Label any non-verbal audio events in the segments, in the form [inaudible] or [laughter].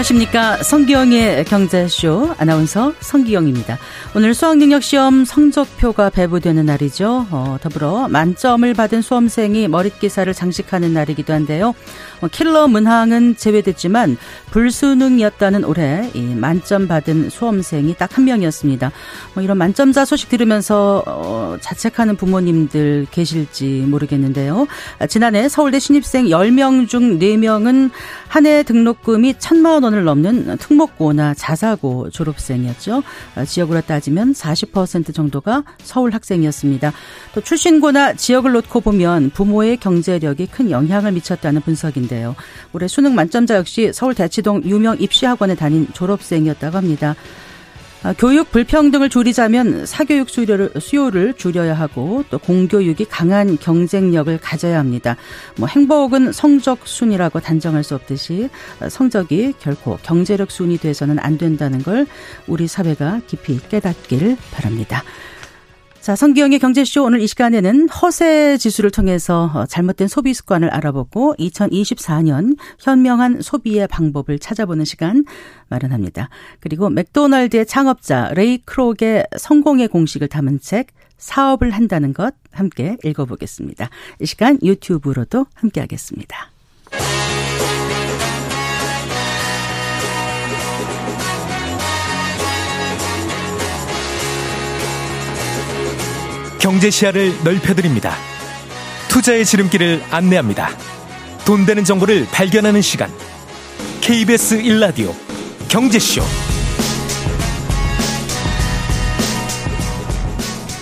안녕하십니까. 성기영의 경제쇼 아나운서 성기영입니다. 오늘 수학능력시험 성적표가 배부되는 날이죠. 어, 더불어 만점을 받은 수험생이 머릿기사를 장식하는 날이기도 한데요. 어, 킬러 문항은 제외됐지만 불수능이었다는 올해 이 만점 받은 수험생이 딱 한 명이었습니다. 뭐 이런 만점자 소식 들으면서 어, 자책하는 부모님들 계실지 모르겠는데요. 아, 지난해 서울대 신입생 10명 중 4명은 한 해 등록금이 1천만 원을 넘는 특목고나 자사고 졸업생이었죠. 아, 지역으로 따지면 40% 정도가 서울 학생이었습니다. 또 출신고나 지역을 놓고 보면 부모의 경제력이 큰 영향을 미쳤다는 분석인데요. 올해 수능 만점자 역시 서울 대치동 유명 입시학원에 다닌 졸업생이었다고 합니다. 아, 교육 불평등을 줄이자면 사교육 수요를, 수요를 줄여야 하고 또 공교육이 강한 경쟁력을 가져야 합니다. 뭐 행복은 성적 순이라고 단정할 수 없듯이 성적이 결코 경제력 순이 돼서는 안 된다는 걸 우리 사회가 깊이 깨닫기를 바랍니다. 자, 성기영의 경제쇼 오늘 이 시간에는 허세 지수를 통해서 어, 잘못된 소비 습관을 알아보고 2024년 현명한 소비의 방법을 찾아보는 시간 마련합니다. 그리고 맥도날드의 창업자 레이 크록의 성공의 공식을 담은 책 사업을 한다는 것 함께 읽어보겠습니다. 이 시간 유튜브로도 함께 하겠습니다. 경제 시야를 넓혀드립니다. 투자의 지름길을 안내합니다. 돈 되는 정보를 발견하는 시간. KBS 1라디오 경제쇼.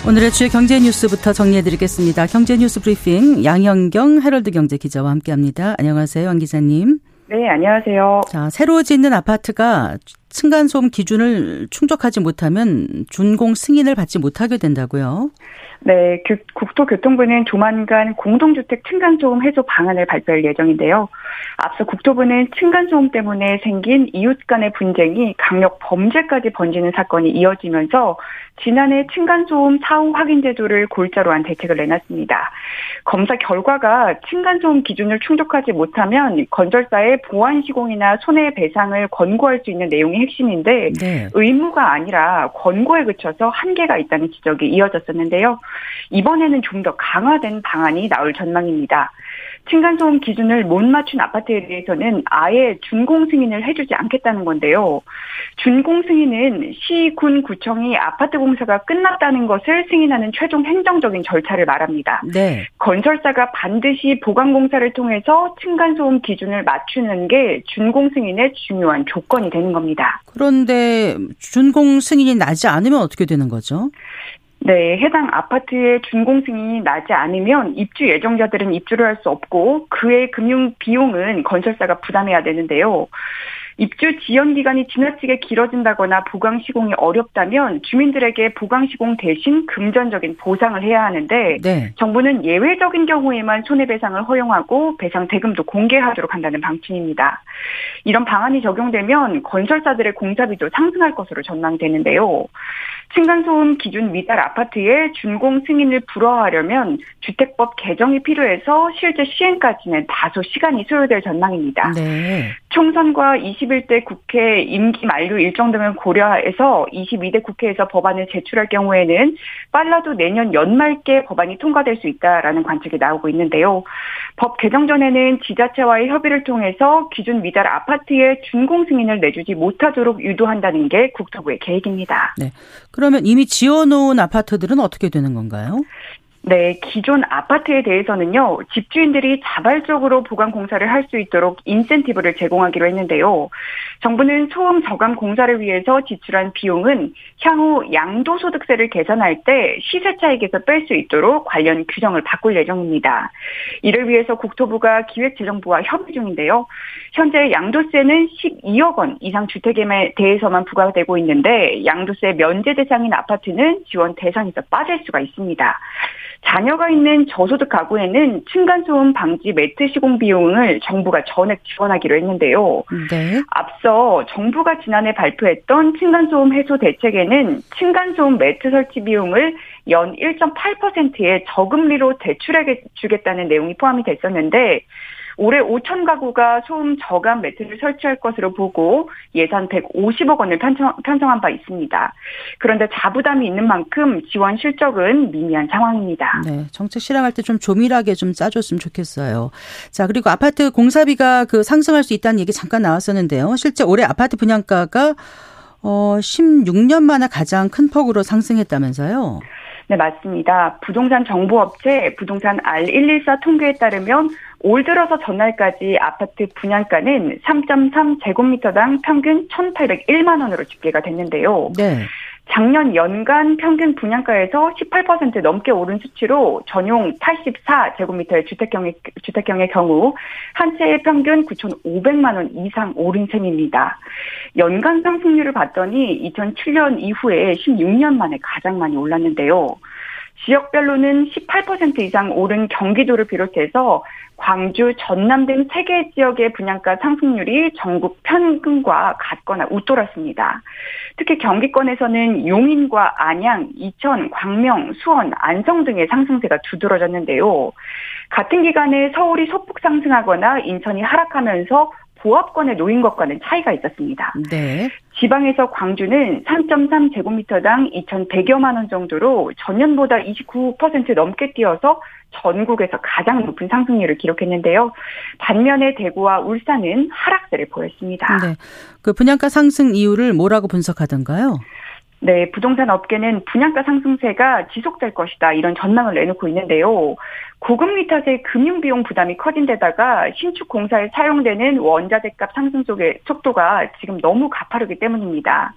오늘의 주요 경제 뉴스부터 정리해 드리겠습니다. 경제 뉴스 브리핑 양현경 헤럴드 경제 기자와 함께 합니다. 안녕하세요, 양 기자님. 네, 안녕하세요. 자, 새로 짓는 아파트가 층간소음 기준을 충족하지 못하면 준공 승인을 받지 못하게 된다고요. 네, 국토교통부는 조만간 공동주택 층간소음 해소 방안을 발표할 예정인데요. 앞서 국토부는 층간소음 때문에 생긴 이웃 간의 분쟁이 강력 범죄까지 번지는 사건이 이어지면서 지난해 층간소음 사후 확인 제도를 골자로 한 대책을 내놨습니다. 검사 결과가 층간소음 기준을 충족하지 못하면 건설사의 보안 시공이나 손해배상을 권고할 수 있는 내용이 핵심인데 네. 의무가 아니라 권고에 그쳐서 한계가 있다는 지적이 이어졌었는데요. 이번에는 좀 더 강화된 방안이 나올 전망입니다. 층간소음 기준을 못 맞춘 아파트에 대해서는 아예 준공 승인을 해주지 않겠다는 건데요. 준공 승인은 시, 군, 구청이 아파트 공사가 끝났다는 것을 승인하는 최종 행정적인 절차를 말합니다. 네. 건설사가 반드시 보강 공사를 통해서 층간소음 기준을 맞추는 게 준공 승인의 중요한 조건이 되는 겁니다. 그런데 준공 승인이 나지 않으면 어떻게 되는 거죠? 네, 해당 아파트의 준공 승인이 나지 않으면 입주 예정자들은 입주를 할 수 없고 그의 금융 비용은 건설사가 부담해야 되는데요. 입주 지연 기간이 지나치게 길어진다거나 보강 시공이 어렵다면 주민들에게 보강 시공 대신 금전적인 보상을 해야 하는데 네. 정부는 예외적인 경우에만 손해배상을 허용하고 배상 대금도 공개하도록 한다는 방침입니다. 이런 방안이 적용되면 건설사들의 공사비도 상승할 것으로 전망되는데요. 층간소음 기준 미달 아파트의 준공 승인을 불허하려면 주택법 개정이 필요해서 실제 시행까지는 다소 시간이 소요될 전망입니다. 네. 총선과 21대 국회 임기 만료 일정 등을 고려해서 22대 국회에서 법안을 제출할 경우에는 빨라도 내년 연말께 법안이 통과될 수 있다라는 관측이 나오고 있는데요. 법 개정 전에는 지자체와의 협의를 통해서 기준 미달 아파트의 준공 승인을 내주지 못하도록 유도한다는 게 국토부의 계획입니다. 네. 그러면 이미 지어놓은 아파트들은 어떻게 되는 건가요? 네, 기존 아파트에 대해서는요, 집주인들이 자발적으로 보강 공사를 할 수 있도록 인센티브를 제공하기로 했는데요. 정부는 소음 저감 공사를 위해서 지출한 비용은 향후 양도소득세를 계산할 때 시세 차익에서 뺄 수 있도록 관련 규정을 바꿀 예정입니다. 이를 위해서 국토부가 기획재정부와 협의 중인데요. 현재 양도세는 12억 원 이상 주택에 대해서만 부과되고 있는데 양도세 면제 대상인 아파트는 지원 대상에서 빠질 수가 있습니다. 자녀가 있는 저소득 가구에는 층간소음 방지 매트 시공 비용을 정부가 전액 지원하기로 했는데요. 네. 앞서 정부가 지난해 발표했던 층간소음 해소 대책에는 층간소음 매트 설치 비용을 연 1.8%의 저금리로 대출해 주겠다는 내용이 포함이 됐었는데 올해 5천 가구가 소음 저감 매트를 설치할 것으로 보고 예산 150억 원을 편성, 편성한 바 있습니다. 그런데 자부담이 있는 만큼 지원 실적은 미미한 상황입니다. 네, 정책 실행할 때 좀 조밀하게 좀 짜줬으면 좋겠어요. 자, 그리고 아파트 공사비가 그 상승할 수 있다는 얘기 잠깐 나왔었는데요. 실제 올해 아파트 분양가가 어 16년 만에 가장 큰 폭으로 상승했다면서요? 네, 맞습니다. 부동산 정보업체 부동산 R114 통계에 따르면 올 들어서 전날까지 아파트 분양가는 3.3제곱미터당 평균 1,801만 원으로 집계가 됐는데요. 네. 작년 연간 평균 분양가에서 18% 넘게 오른 수치로 전용 84제곱미터의 주택형의, 주택형의 경우 한 채의 평균 9,500만 원 이상 오른 셈입니다. 연간 상승률을 봤더니 2007년 이후에 16년 만에 가장 많이 올랐는데요. 지역별로는 18% 이상 오른 경기도를 비롯해서 광주, 전남 등세개 지역의 분양가 상승률이 전국 평균과 같거나 웃돌았습니다. 특히 경기권에서는 용인과 안양, 이천, 광명, 수원, 안성 등의 상승세가 두드러졌는데요. 같은 기간에 서울이 소폭 상승하거나 인천이 하락하면서 보합권에 놓인 것과는 차이가 있었습니다. 네. 지방에서 광주는 3.3 제곱미터당 2,100여만 원 정도로 전년보다 29% 넘게 뛰어서 전국에서 가장 높은 상승률을 기록했는데요. 반면에 대구와 울산은 하락세를 보였습니다. 네. 그 분양가 상승 이유를 뭐라고 분석하던가요? 네, 부동산 업계는 분양가 상승세가 지속될 것이다 이런 전망을 내놓고 있는데요. 고금리 탓에 금융비용 부담이 커진 데다가 신축 공사에 사용되는 원자재값 상승 속의 속도가 지금 너무 가파르기 때문입니다.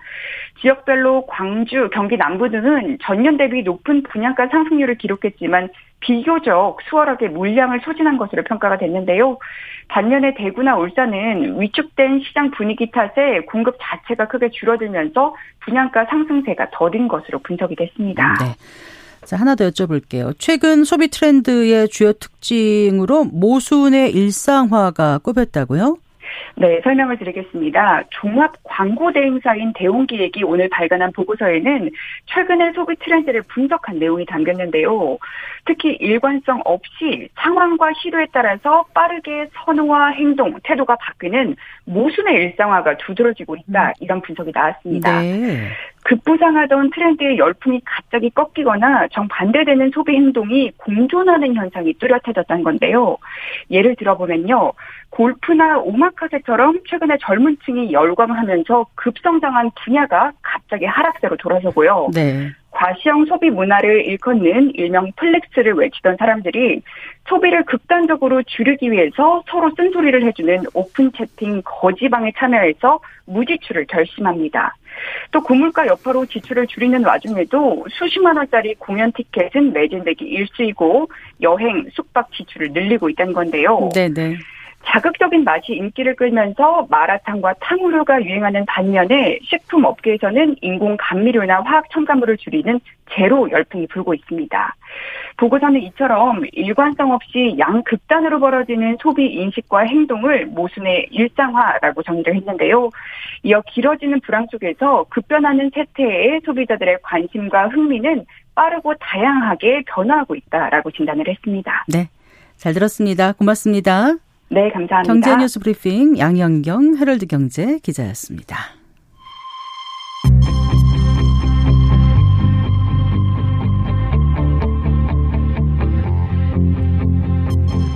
지역별로 광주, 경기 남부 등은 전년 대비 높은 분양가 상승률을 기록했지만 비교적 수월하게 물량을 소진한 것으로 평가가 됐는데요. 반면에 대구나 울산은 위축된 시장 분위기 탓에 공급 자체가 크게 줄어들면서 분양가 상승세가 더딘 것으로 분석이 됐습니다. 네. 자, 하나 더 여쭤볼게요. 최근 소비 트렌드의 주요 특징으로 모순의 일상화가 꼽혔다고요? 네, 설명을 드리겠습니다. 종합 광고 대행사인 대웅기획이 오늘 발간한 보고서에는 최근의 소비 트렌드를 분석한 내용이 담겼는데요. 특히 일관성 없이 상황과 시도에 따라서 빠르게 선호와 행동, 태도가 바뀌는 모순의 일상화가 두드러지고 있다. 음. 이런 분석이 나왔습니다. 네. 급부상하던 트렌드의 열풍이 갑자기 꺾이거나 정반대되는 소비 행동이 공존하는 현상이 뚜렷해졌다는 건데요. 예를 들어보면요. 골프나 오마카세처럼 최근에 젊은 층이 열광하면서 급성장한 분야가 갑자기 하락세로 돌아서고요. 네. 과시형 소비 문화를 일컫는 일명 flex를 외치던 사람들이 소비를 극단적으로 줄이기 위해서 서로 쓴소리를 해주는 오픈 채팅 거지방에 참여해서 무지출을 결심합니다. 또 고물가 여파로 지출을 줄이는 와중에도 수십만 원짜리 공연 티켓은 매진되기 일쑤이고 여행, 숙박 지출을 늘리고 있다는 건데요. 네네. 자극적인 맛이 인기를 끌면서 마라탕과 탕후루가 유행하는 반면에 식품 업계에서는 인공 감미료나 화학 첨가물을 줄이는 제로 열풍이 불고 있습니다. 보고서는 이처럼 일관성 없이 양극단으로 벌어지는 소비 인식과 행동을 모순의 일상화라고 정의를 했는데요. 이어 길어지는 불황 속에서 급변하는 세태에 소비자들의 관심과 흥미는 빠르고 다양하게 변화하고 있다라고 진단을 했습니다. 네. 잘 들었습니다. 고맙습니다. 네, 감사합니다. 경제 뉴스 브리핑 양영경 헤럴드 경제 기자였습니다.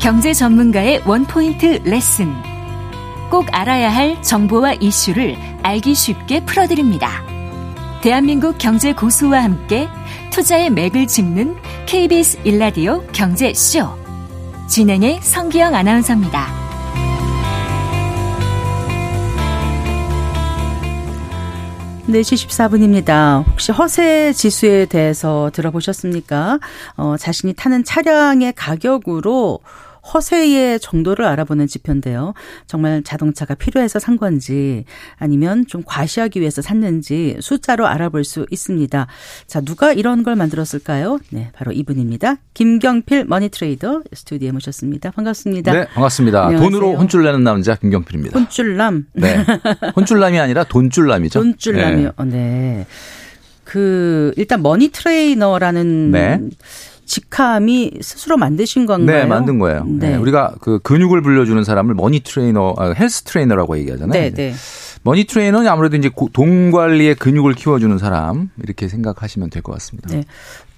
경제 전문가의 원포인트 레슨. 꼭 알아야 할 정보와 이슈를 알기 쉽게 풀어드립니다. 대한민국 경제 고수와 함께 투자의 맥을 짚는 KBS 일라디오 경제쇼. 진행의 성기영 아나운서입니다. 네, 74분입니다. 혹시 허세 지수에 대해서 들어보셨습니까? 어, 자신이 타는 차량의 가격으로 허세의 정도를 알아보는 지표인데요. 정말 자동차가 필요해서 산 건지 아니면 좀 과시하기 위해서 샀는지 숫자로 알아볼 수 있습니다. 자, 누가 이런 걸 만들었을까요? 네, 바로 이분입니다. 김경필 money 트레이너 스튜디오에 모셨습니다. 반갑습니다. 네, 반갑습니다. 안녕하세요. 돈으로 혼쭐 내는 남자 김경필입니다. 혼쭐남. 네. 혼쭐남이 아니라 돈쭐남이죠. 돈쭐남이요. 네. 네. 그 일단 money 트레이너라는 네. 직함이 스스로 만드신 건가요? 네, 만든 거예요. 네. 네. 우리가 그 근육을 불려주는 사람을 money 트레이너, 아, 헬스 트레이너라고 얘기하잖아요. 네, 네. money 트레이너는 아무래도 이제 돈 관리의 근육을 키워주는 사람 이렇게 생각하시면 될 것 같습니다. 네.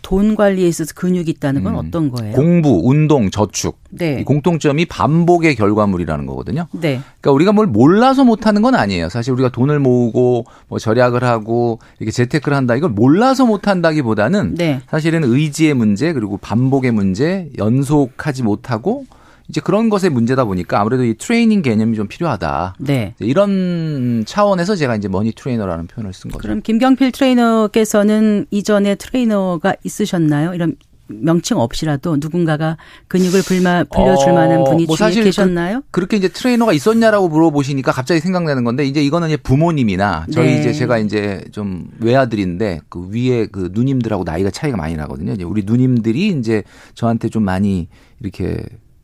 돈 관리에 있어서 근육이 있다는 건 음. 어떤 거예요? 공부, 운동, 저축. 네. 공통점이 반복의 결과물이라는 거거든요. 네. 그러니까 우리가 뭘 몰라서 못하는 건 아니에요. 사실 우리가 돈을 모으고 뭐 절약을 하고 이렇게 재테크를 한다 이걸 몰라서 못한다기보다는 네. 사실은 의지의 문제 그리고 반복의 문제 연속하지 못하고 이제 그런 것의 문제다 보니까 아무래도 이 트레이닝 개념이 좀 필요하다. 네. 이런 차원에서 제가 이제 money 트레이너라는 표현을 쓴 거죠. 그럼 김경필 트레이너께서는 이전에 트레이너가 있으셨나요? 이런 명칭 없이라도 누군가가 근육을 불마, 불려줄 어, 만한 분이 뭐 사실 그 계셨나요? 그, 렇게 이제 트레이너가 있었냐라고 물어보시니까 갑자기 생각나는 건데 이제 이거는 이제 부모님이나 저희 네. 이제 제가 이제 좀 외아들인데 그 위에 그 누님들하고 나이가 차이가 많이 나거든요. 이제 우리 누님들이 이제 저한테 좀 많이 이렇게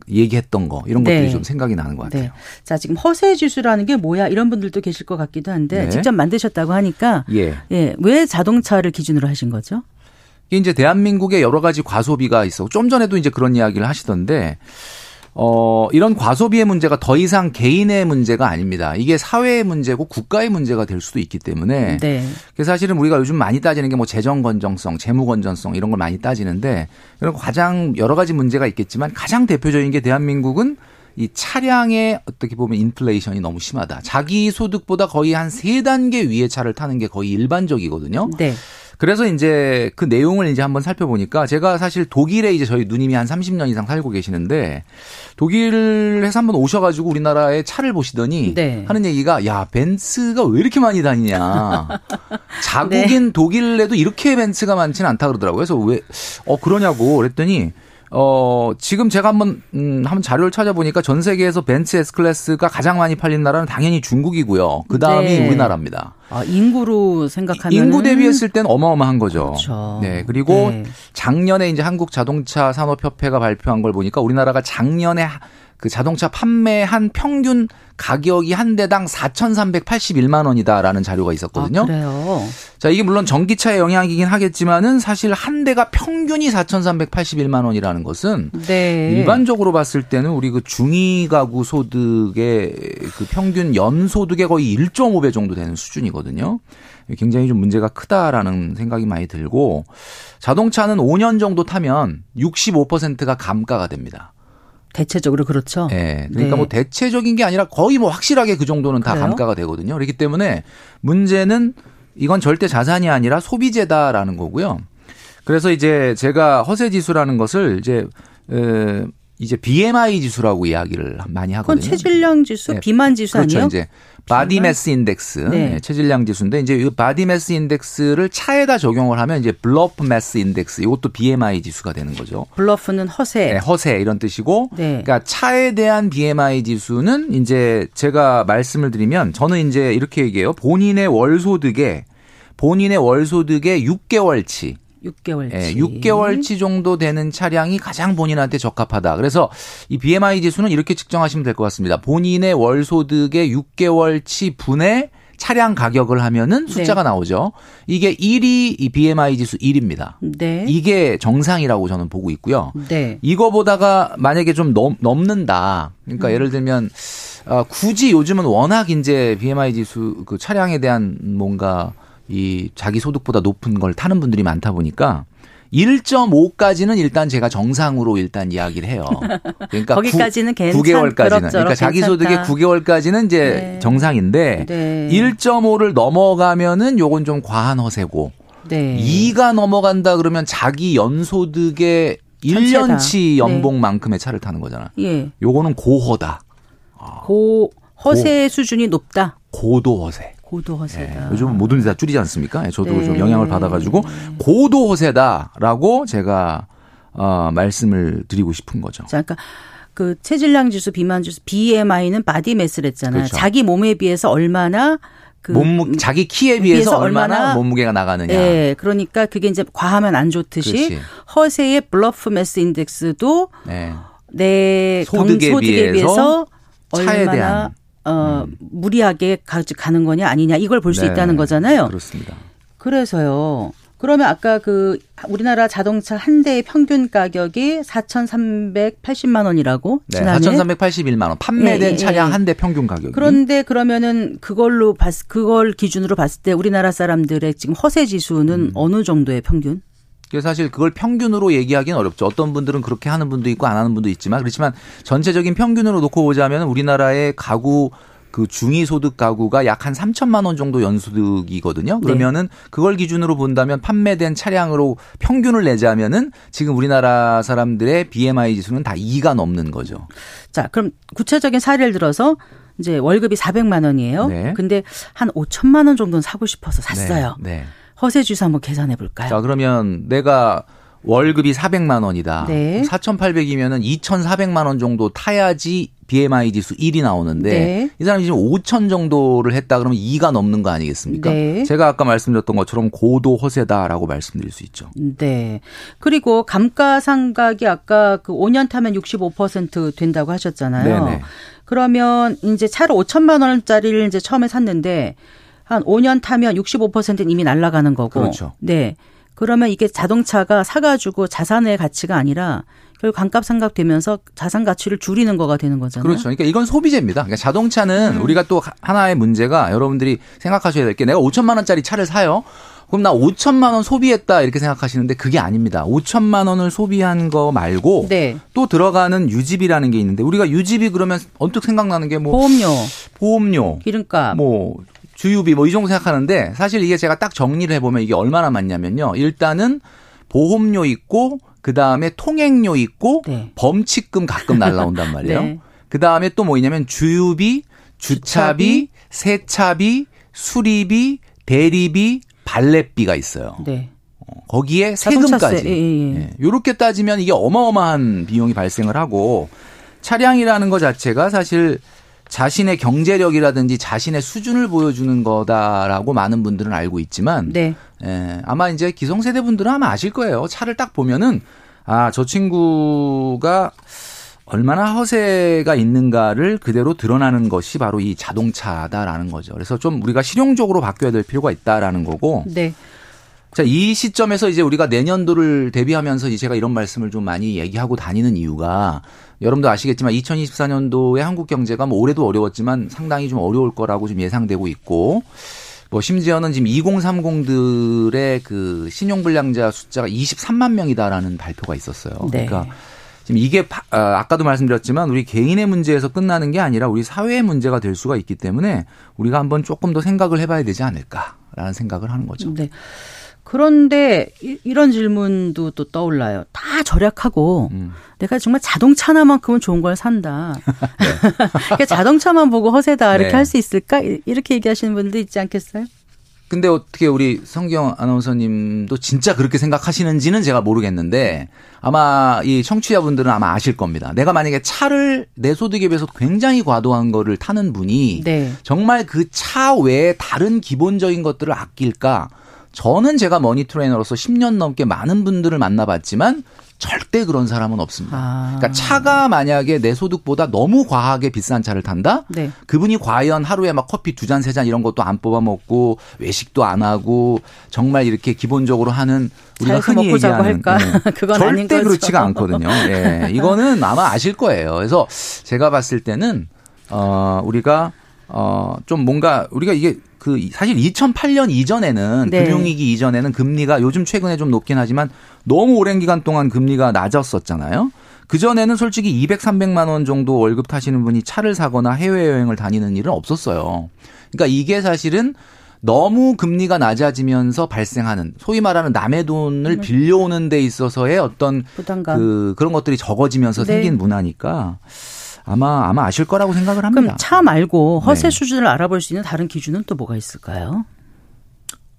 얘기했던 거 이런 것들이 네. 좀 생각이 나는 것 같아요. 네. 자 지금 허세 지수라는 게 뭐야 이런 분들도 계실 것 같기도 한데 네. 직접 만드셨다고 하니까 예. 예. 왜 자동차를 기준으로 하신 거죠? 이게 이제 대한민국에 여러 가지 과소비가 있어. 좀 전에도 이제 그런 이야기를 하시던데 어, 이런 과소비의 문제가 더 이상 개인의 문제가 아닙니다. 이게 사회의 문제고 국가의 문제가 될 수도 있기 때문에. 네. 그래서 사실은 우리가 요즘 많이 따지는 게 뭐 재정 건정성, 재무 건전성 이런 걸 많이 따지는데 이런 가장 여러 가지 문제가 있겠지만 가장 대표적인 게 대한민국은 이 차량의 어떻게 보면 인플레이션이 너무 심하다. 자기 소득보다 거의 한 세 단계 위의 차를 타는 게 거의 일반적이거든요. 네. 그래서 이제 그 내용을 이제 한번 살펴보니까 제가 사실 독일에 이제 저희 누님이 한 30년 이상 살고 계시는데 독일에서 한번 오셔가지고 우리나라에 차를 보시더니 네. 하는 얘기가 야 벤츠가 왜 이렇게 많이 다니냐 [laughs] 자국인 네. 독일에도 이렇게 벤츠가 많지는 않다 그러더라고요. 그래서 왜 어 그러냐고 그랬더니 어, 지금 제가 한번, 음, 한번 자료를 찾아보니까 전 세계에서 벤츠 S 클래스가 가장 많이 팔린 나라는 당연히 중국이고요. 그 다음이 네. 우리나라입니다. 아, 인구로 생각하면. 인구 대비했을 땐 어마어마한 거죠. 그렇죠. 네. 그리고 네. 작년에 이제 한국 자동차 산업협회가 발표한 걸 보니까 우리나라가 작년에 그 자동차 판매한 평균 가격이 한 대당 4,381만 원이다라는 자료가 있었거든요. 아, 그래요. 자, 이게 물론 전기차의 영향이긴 하겠지만은 사실 한 대가 평균이 4,381만 원이라는 것은 네. 일반적으로 봤을 때는 우리 그 중위 가구 소득의 그 평균 연 소득의 거의 1.5배 정도 되는 수준이거든요. 굉장히 좀 문제가 크다라는 생각이 많이 들고 자동차는 5년 정도 타면 65%가 감가가 됩니다. 대체적으로 그렇죠. 네. 그러니까 네. 뭐 대체적인 게 아니라 거의 뭐 확실하게 그 정도는 다 그래요? 감가가 되거든요. 그렇기 때문에 문제는 이건 절대 자산이 아니라 소비재다라는 거고요. 그래서 이제 제가 허세 지수라는 것을 이제 에 이제 BMI 지수라고 이야기를 많이 하거든요. 그건 체질량 지수, 네. 비만 지수 그렇죠. 아니에요? 이제 body mass index, 네. 네. 체질량 지수인데 이제 이 body mass index를 차에다 적용을 하면 이제 bluff mass index 이것도 BMI 지수가 되는 거죠. bluff는 허세. 네, 허세 이런 뜻이고 네. 그러니까 차에 대한 BMI 지수는 이제 제가 말씀을 드리면 저는 이제 이렇게 얘기해요. 본인의 월 소득에 본인의 월 소득의 6개월치 6개월치. 예, 6개월치 정도 되는 차량이 가장 본인한테 적합하다. 그래서 이 BMI 지수는 이렇게 측정하시면 될 것 같습니다. 본인의 월 소득의 6개월치 분의 차량 가격을 하면은 숫자가 네. 나오죠. 이게 1이 이 BMI 지수 1입니다. 네. 이게 정상이라고 저는 보고 있고요. 네. 이거보다가 만약에 좀 넘, 넘는다. 그러니까 음. 예를 들면 어, 굳이 요즘은 워낙 이제 BMI 지수 그 차량에 대한 뭔가 이 자기 소득보다 높은 걸 타는 분들이 많다 보니까 1.5까지는 일단 제가 정상으로 일단 이야기를 해요. 그러니까 [laughs] 거기까지는 9, 9개월까지는 그러니까 자기 소득의 9개월까지는 이제 네. 정상인데 네. 1.5를 넘어가면은 요건 좀 과한 허세고 네. 2가 넘어간다 그러면 자기 연소득의 1년치 연봉만큼의 차를 타는 거잖아. 예. 요거는 고허다. 고 허세 고, 수준이 높다. 고도 허세. 고도 허세다. 네, 요즘 뭐든 다 줄이지 않습니까? 예, 저도 네. 좀 영향을 받아가지고 고도 허세다라고 제가 어, 말씀을 드리고 싶은 거죠. 자, 그러니까 그 체질량 지수, 비만 지수, BMI는 body mass랬잖아요. 그렇죠. 자기 몸에 비해서 얼마나 그 몸무 자기 키에 비해서, 비해서 얼마나, 얼마나, 몸무게가 나가느냐. 네, 그러니까 그게 이제 과하면 안 좋듯이 그렇지. 허세의 bluff mass index도 네. 내 소득에, 소득에 비해서, 비해서 차에 얼마나 대한 어, 음. 무리하게 가는 거냐 아니냐 이걸 볼수 네. 있다는 거잖아요. 그렇습니다. 그래서요. 그러면 아까 그 우리나라 자동차 한 대의 평균 가격이 4,380만 원이라고 네, 지난해 4,381만 원. 판매된 예, 예, 차량 예. 한대 평균 가격이. 그런데 그러면은 그걸로 봤 그걸 기준으로 봤을 때 우리나라 사람들의 지금 허세 지수는 음. 어느 정도의 평균? 사실 그걸 평균으로 얘기하기는 어렵죠. 어떤 분들은 그렇게 하는 분도 있고 안 하는 분도 있지만 그렇지만 전체적인 평균으로 놓고 보자면 우리나라의 가구 그 중위 소득 가구가 약 한 3천만 원 정도 연소득이거든요. 그러면은 그걸 기준으로 본다면 판매된 차량으로 평균을 내자면은 지금 우리나라 사람들의 BMI 지수는 다 2가 넘는 거죠. 자, 그럼 구체적인 사례를 들어서 이제 월급이 400만 원이에요. 네. 근데 한 5천만 원 정도는 사고 싶어서 샀어요. 네. 네. 허세 지수 한번 계산해 볼까요? 자, 그러면 내가 월급이 400만 원이다. 네. 4,800이면은 2,400만 원 정도 타야지 BMI 지수 1이 나오는데 네. 이 사람이 지금 5천 정도를 했다 그러면 2가 넘는 거 아니겠습니까? 네. 제가 아까 말씀드렸던 것처럼 고도 허세다라고 말씀드릴 수 있죠. 네. 그리고 감가상각이 아까 그 5년 타면 65% 된다고 하셨잖아요. 네네. 그러면 이제 차를 5천만 원짜리를 이제 처음에 샀는데 한 5년 타면 65%는 이미 날아가는 거고. 그렇죠. 네. 그러면 이게 자동차가 사가지고 자산의 가치가 아니라 결국 감값상각되면서 자산 가치를 줄이는 거가 되는 거잖아요. 그렇죠. 그러니까 이건 소비재입니다. 그러니까 자동차는 음. 우리가 또 하나의 문제가 여러분들이 생각하셔야 될 게 내가 5천만 원짜리 차를 사요. 그럼 나 5천만 원 소비했다 이렇게 생각하시는데 그게 아닙니다. 5천만 원을 소비한 거 말고 네. 또 들어가는 유지비라는 게 있는데 우리가 유지비 그러면 언뜻 생각나는 게 뭐 보험료, 보험료, 기름값. 뭐 주유비 뭐 이 정도 생각하는데 사실 이게 제가 딱 정리를 해보면 이게 얼마나 많냐면요. 일단은 보험료 있고 그 다음에 통행료 있고 네. 범칙금 가끔 날라온단 [laughs] 말이에요. 네. 그 다음에 또뭐 있냐면 주유비, 주차비, 세차비, 수리비, 대리비, 발렛비가 있어요. 네. 거기에 자동차세. 세금까지. 예, 예, 예. 이렇게 따지면 이게 어마어마한 비용이 발생을 하고 차량이라는 것 자체가 사실 자신의 경제력이라든지 자신의 수준을 보여주는 거다라고 많은 분들은 알고 있지만 네. 예, 아마 이제 기성세대 분들은 아마 아실 거예요. 차를 딱 보면은 아, 저 친구가 얼마나 허세가 있는가를 그대로 드러나는 것이 바로 이 자동차다라는 거죠. 그래서 좀 우리가 실용적으로 바뀌어야 될 필요가 있다라는 거고. 네. 자, 이 시점에서 이제 우리가 내년도를 대비하면서 이제 제가 이런 말씀을 좀 많이 얘기하고 다니는 이유가 여러분도 아시겠지만 2024년도에 한국 경제가 뭐 올해도 어려웠지만 상당히 좀 어려울 거라고 좀 예상되고 있고 뭐 심지어는 지금 2030들의 그 신용 불량자 숫자가 23만 명이다라는 발표가 있었어요. 네. 그러니까 지금 이게 바- 아, 아까도 말씀드렸지만 우리 개인의 문제에서 끝나는 게 아니라 우리 사회의 문제가 될 수가 있기 때문에 우리가 한번 조금 더 생각을 해봐야 되지 않을까라는 생각을 하는 거죠. 네. 그런데 이- 이런 질문도 또 떠올라요. 다 절약하고 음. 내가 정말 자동차 하나만큼은 좋은 걸 산다. [laughs] 그러니까 자동차만 보고 허세다 이렇게 네. 할수 있을까? 이- 이렇게 얘기하시는 분들도 있지 않겠어요? 근데 어떻게 우리 성경 아나운서님도 진짜 그렇게 생각하시는지는 제가 모르겠는데 아마 이 청취자분들은 아마 아실 겁니다. 내가 만약에 차를 내 소득에 비해서 굉장히 과도한 거를 타는 분이 네. 정말 그 차 외에 다른 기본적인 것들을 아낄까? 저는 제가 머니 트레이너로서 10년 넘게 많은 분들을 만나봤지만 절대 그런 사람은 없습니다. 아. 그러니까 차가 만약에 내 소득보다 너무 과하게 비싼 차를 탄다? 네. 그분이 과연 하루에 막 커피 두 잔 세 잔 이런 것도 안 뽑아 먹고 외식도 안 하고 정말 이렇게 기본적으로 하는 우리가 흔히 먹고 자고 할까? 예. [laughs] 그건 절대 아닌 거죠. 그렇지가 않거든요. [laughs] 예. 이거는 아마 아실 거예요. 그래서 제가 봤을 때는 어 우리가 어 좀 뭔가 우리가 이게 그 사실 2008년 이전에는 네. 금융위기 이전에는 금리가 요즘 최근에 좀 높긴 하지만 너무 오랜 기간 동안 금리가 낮았었잖아요. 그 전에는 솔직히 200, 300만 원 정도 월급 타시는 분이 차를 사거나 해외 여행을 다니는 일은 없었어요. 그러니까 이게 사실은 너무 금리가 낮아지면서 발생하는 소위 말하는 남의 돈을 빌려오는 데 있어서의 어떤 부담감. 그 그런 것들이 적어지면서 네. 생긴 문화니까 아마 아마 아실 거라고 생각을 합니다. 그럼 차 말고 허세 네. 수준을 알아볼 수 있는 다른 기준은 또 뭐가 있을까요?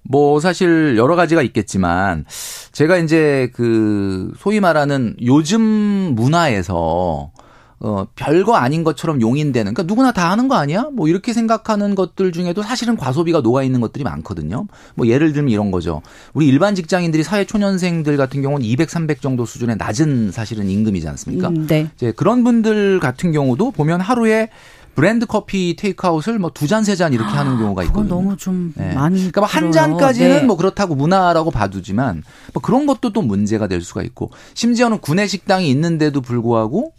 뭐 사실 여러 가지가 있겠지만 제가 이제 그 소위 말하는 요즘 문화에서 어 별거 아닌 것처럼 용인되는 그러니까 누구나 다 하는 거 아니야? 뭐 이렇게 생각하는 것들 중에도 사실은 과소비가 녹아 있는 것들이 많거든요. 뭐 예를 들면 이런 거죠. 우리 일반 직장인들이 사회 초년생들 같은 경우는 200, 300 정도 수준의 낮은 사실은 임금이지 않습니까? 음, 네. 이제 그런 분들 같은 경우도 보면 하루에 브랜드 커피 테이크아웃을 뭐 두 잔 세잔 이렇게 하는 경우가 그건 있거든요. 너무 좀 네. 많이 그러니까 뭐한 들어요. 잔까지는 네. 뭐 그렇다고 문화라고 봐두지만 뭐 그런 것도 또 문제가 될 수가 있고 심지어는 구내 식당이 있는데도 불구하고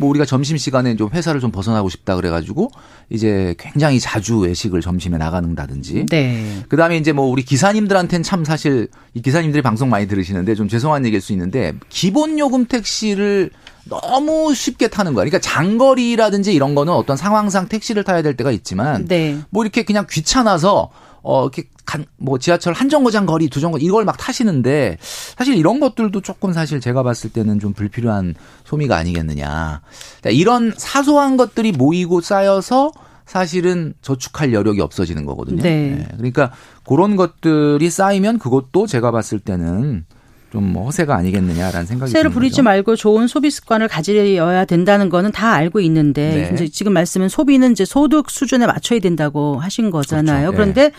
뭐 우리가 점심 시간에 좀 회사를 좀 벗어나고 싶다 그래가지고 이제 굉장히 자주 외식을 점심에 나가는다든지 네. 그다음에 이제 뭐 우리 기사님들한테는 참 사실 이 기사님들이 방송 많이 들으시는데 좀 죄송한 얘기일 수 있는데 기본 요금 택시를 너무 쉽게 타는 거야. 그러니까 장거리라든지 이런 거는 어떤 상황상 택시를 타야 될 때가 있지만 네. 뭐 이렇게 그냥 귀찮아서 어 이렇게 간, 뭐 지하철 한 정거장 거리 두 정거 이걸 막 타시는데 사실 이런 것들도 조금 사실 제가 봤을 때는 좀 불필요한 소미가 아니겠느냐. 그러니까 이런 사소한 것들이 모이고 쌓여서 사실은 저축할 여력이 없어지는 거거든요. 네. 그러니까 그런 것들이 쌓이면 그것도 제가 봤을 때는 좀뭐 허세가 아니겠느냐라는 생각이 세를 부리지 거죠. 말고 좋은 소비 습관을 가지려야 된다는 거는 다 알고 있는데 네. 지금 말씀은 소비는 이제 소득 수준에 맞춰야 된다고 하신 거잖아요. 그렇죠. 그런데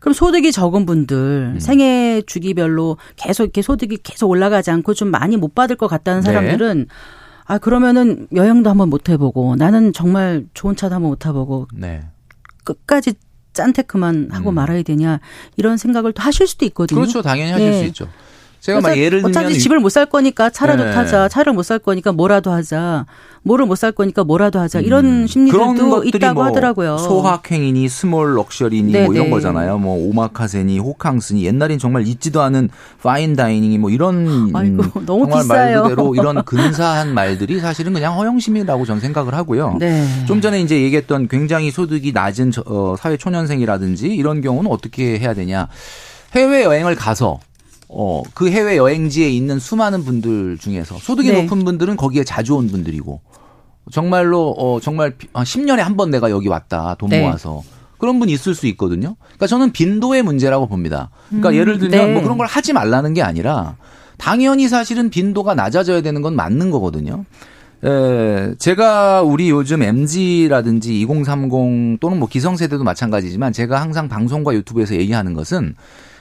그럼 소득이 적은 분들 음. 생애 주기별로 계속 이렇게 소득이 계속 올라가지 않고 좀 많이 못 받을 것 같다는 네. 사람들은 아 그러면은 여행도 한번 못 해보고 나는 정말 좋은 차도 한번 못 타보고 네. 끝까지 짠테크만 하고 음. 말아야 되냐 이런 생각을 또 하실 수도 있거든요. 그렇죠. 당연히 하실 네. 수 있죠. 제가 막 예를 들면 어차피 집을 못 살 거니까 차라도 네. 타자. 차를 못 살 거니까 뭐라도 하자. 뭐를 못 살 거니까 뭐라도 하자. 이런 음, 심리들도 있다고 뭐 하더라고요. 소확행이니 small luxury니 네, 뭐 이런 네. 거잖아요. 뭐 오마카세니 호캉스니 옛날엔 정말 있지도 않은 fine dining이 뭐 이런 아이고, 음, 너무 정말 비싸요. 말 그대로 이런 근사한 말들이 사실은 그냥 허영심이라고 전 생각을 하고요. 네. 좀 전에 이제 얘기했던 굉장히 소득이 낮은 저- 어, 사회 초년생이라든지 이런 경우는 어떻게 해야 되냐? 해외 여행을 가서 어, 그 해외 여행지에 있는 수많은 분들 중에서 소득이 네. 높은 분들은 거기에 자주 온 분들이고 정말로 어 정말 비- 아, 10년에 한 번 내가 여기 왔다 돈 네. 모아서 그런 분 있을 수 있거든요. 그러니까 저는 빈도의 문제라고 봅니다. 그러니까 예를 들면 네. 뭐 그런 걸 하지 말라는 게 아니라 당연히 사실은 빈도가 낮아져야 되는 건 맞는 거거든요. 에, 제가 우리 요즘 MZ라든지 2030 또는 뭐 기성세대도 마찬가지지만 제가 항상 방송과 유튜브에서 얘기하는 것은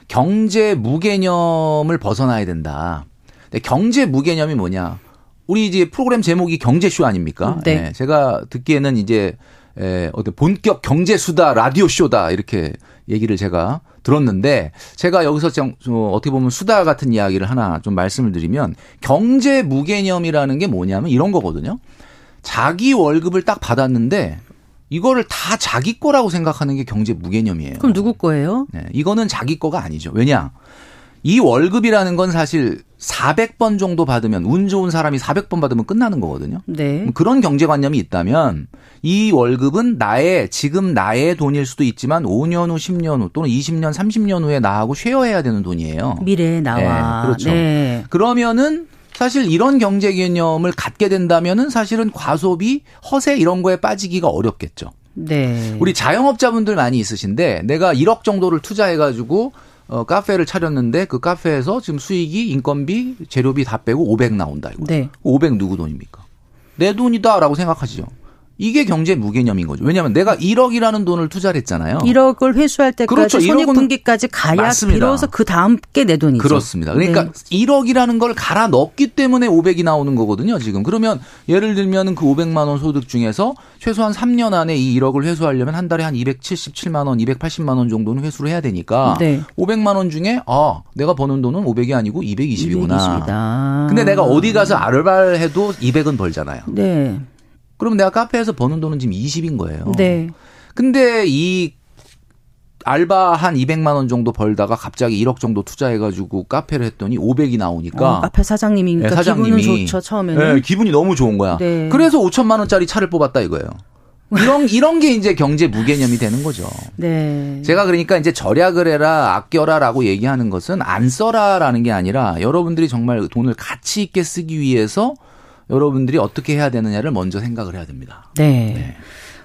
경제 무개념을 벗어나야 된다. 근데 경제 무개념이 뭐냐? 우리 이제 프로그램 제목이 경제쇼 아닙니까? 네. 예, 제가 듣기에는 이제 에, 어떤 본격 경제 수다 라디오 쇼다 이렇게 얘기를 제가 들었는데 제가 여기서 좀, 좀 어떻게 보면 수다 같은 이야기를 하나 좀 말씀을 드리면 경제 무개념이라는 게 뭐냐면 이런 거거든요. 자기 월급을 딱 받았는데 이거를 다 자기 거라고 생각하는 게 경제 무개념이에요. 그럼 누구 거예요? 네, 이거는 자기 거가 아니죠. 왜냐? 이 월급이라는 건 사실 400번 정도 받으면 운 좋은 사람이 400번 받으면 끝나는 거거든요. 네. 그런 경제관념이 있다면 이 월급은 나의 지금 나의 돈일 수도 있지만 5년 후, 10년 후 또는 20년, 30년 후에 나하고 쉐어해야 되는 돈이에요. 미래에 나와. 네, 그렇죠. 네. 그러면은 사실 이런 경제 개념을 갖게 된다면은 사실은 과소비, 허세 이런 거에 빠지기가 어렵겠죠. 네. 우리 자영업자분들 많이 있으신데 내가 1억 정도를 투자해 가지고 어, 카페를 차렸는데 그 카페에서 지금 수익이 인건비, 재료비 다 빼고 500 나온다 이거. 네. 500 누구 돈입니까? 내 돈이다라고 생각하시죠. 이게 경제 무개념인 거죠. 왜냐하면 내가 1억이라는 돈을 투자를 했잖아요. 1억을 회수할 때까지 그렇죠. 1억은 손익분기까지 가야 맞습니다. 비로소 그 다음 게 내 돈이죠. 그렇습니다. 그러니까 네. 1억이라는 걸 갈아 넣기 때문에 500이 나오는 거거든요, 지금. 그러면 예를 들면 그 500만 원 소득 중에서 최소한 3년 안에 이 1억을 회수하려면 한 달에 한 277만 원, 280만 원 정도는 회수를 해야 되니까 네. 500만 원 중에 아, 내가 버는 돈은 500이 아니고 220이구나. 220이다. 근데 내가 어디 가서 알바를 해도 200은 벌잖아요. 네. 그럼 내가 카페에서 버는 돈은 지금 20인 거예요. 네. 근데 이 알바 한 200만 원 정도 벌다가 갑자기 1억 정도 투자해가지고 카페를 했더니 500이 나오니까 어, 카페 사장님이니까 네, 사장님이 기분은 좋죠 처음에는. 네, 기분이 너무 좋은 거야. 네. 그래서 5천만 원짜리 차를 뽑았다 이거예요. 이런 [laughs] 이런 게 이제 경제 무개념이 되는 거죠. 네. 제가 그러니까 이제 절약을 해라, 아껴라라고 얘기하는 것은 안 써라라는 게 아니라 여러분들이 정말 돈을 가치 있게 쓰기 위해서 여러분들이 어떻게 해야 되느냐를 먼저 생각을 해야 됩니다. 네.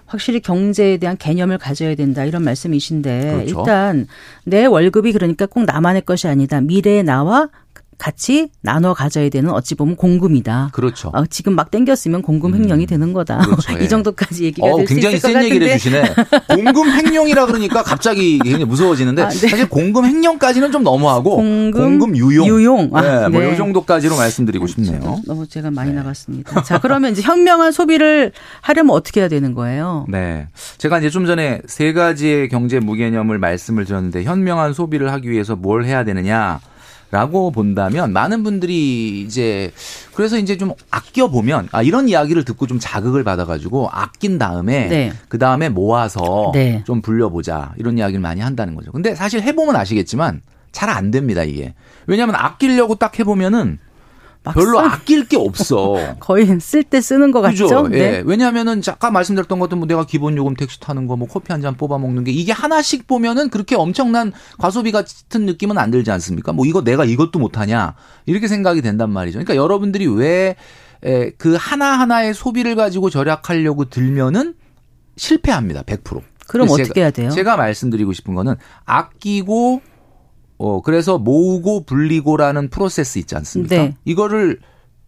확실히 경제에 대한 개념을 가져야 된다 이런 말씀이신데 그렇죠. 일단 내 월급이 그러니까 꼭 나만의 것이 아니다. 미래의 나와 같이 나눠 가져야 되는 어찌 보면 공금이다. 그렇죠. 어, 지금 막 땡겼으면 공금 횡령이 되는 거다. 그렇죠. [laughs] 예. 이 정도까지 얘기가 어, 될수 굉장히 있을 것센 얘기를 같은데. 해주시네. 공금 횡령이라 그러니까 갑자기 굉장히 무서워지는데 아, 네. 사실 공금 횡령까지는 좀 너무하고 공금 유용, 유용. 아, 네, 뭐이 네. 정도까지로 말씀드리고 싶네요. 너무 제가 많이 나갔습니다. 자, 그러면 이제 현명한 소비를 하려면 어떻게 해야 되는 거예요? 네. 제가 이제 좀 전에 세 가지의 경제 무개념을 말씀을 드렸는데 현명한 소비를 하기 위해서 뭘 해야 되느냐. 라고 본다면 많은 분들이 이제 그래서 이제 좀 아껴 보면 아 이런 이야기를 듣고 좀 자극을 받아 가지고 아낀 다음에 네. 그 다음에 모아서 네. 좀 불려 보자 이런 이야기를 많이 한다는 거죠. 근데 사실 해 보면 아시겠지만 잘 안 됩니다 이게 왜냐하면 아끼려고 딱 해 보면은 별로 막상 아낄 게 없어. [laughs] 거의 쓸 때 쓰는 것 같죠? 그죠? 네. 예. 왜냐하면은 아까 말씀드렸던 것도 뭐 내가 기본 요금 택시 타는 거, 뭐 커피 한 잔 뽑아 먹는 게 이게 하나씩 보면은 그렇게 엄청난 과소비 같은 느낌은 안 들지 않습니까? 뭐 이거 내가 이것도 못 하냐 이렇게 생각이 된단 말이죠. 그러니까 여러분들이 왜 그 하나 하나의 소비를 가지고 절약하려고 들면은 실패합니다. 100%. 그럼 어떻게 제가, 해야 돼요? 제가 말씀드리고 싶은 거는 아끼고 어 그래서 모으고 불리고라는 프로세스 있지 않습니까? 네. 이거를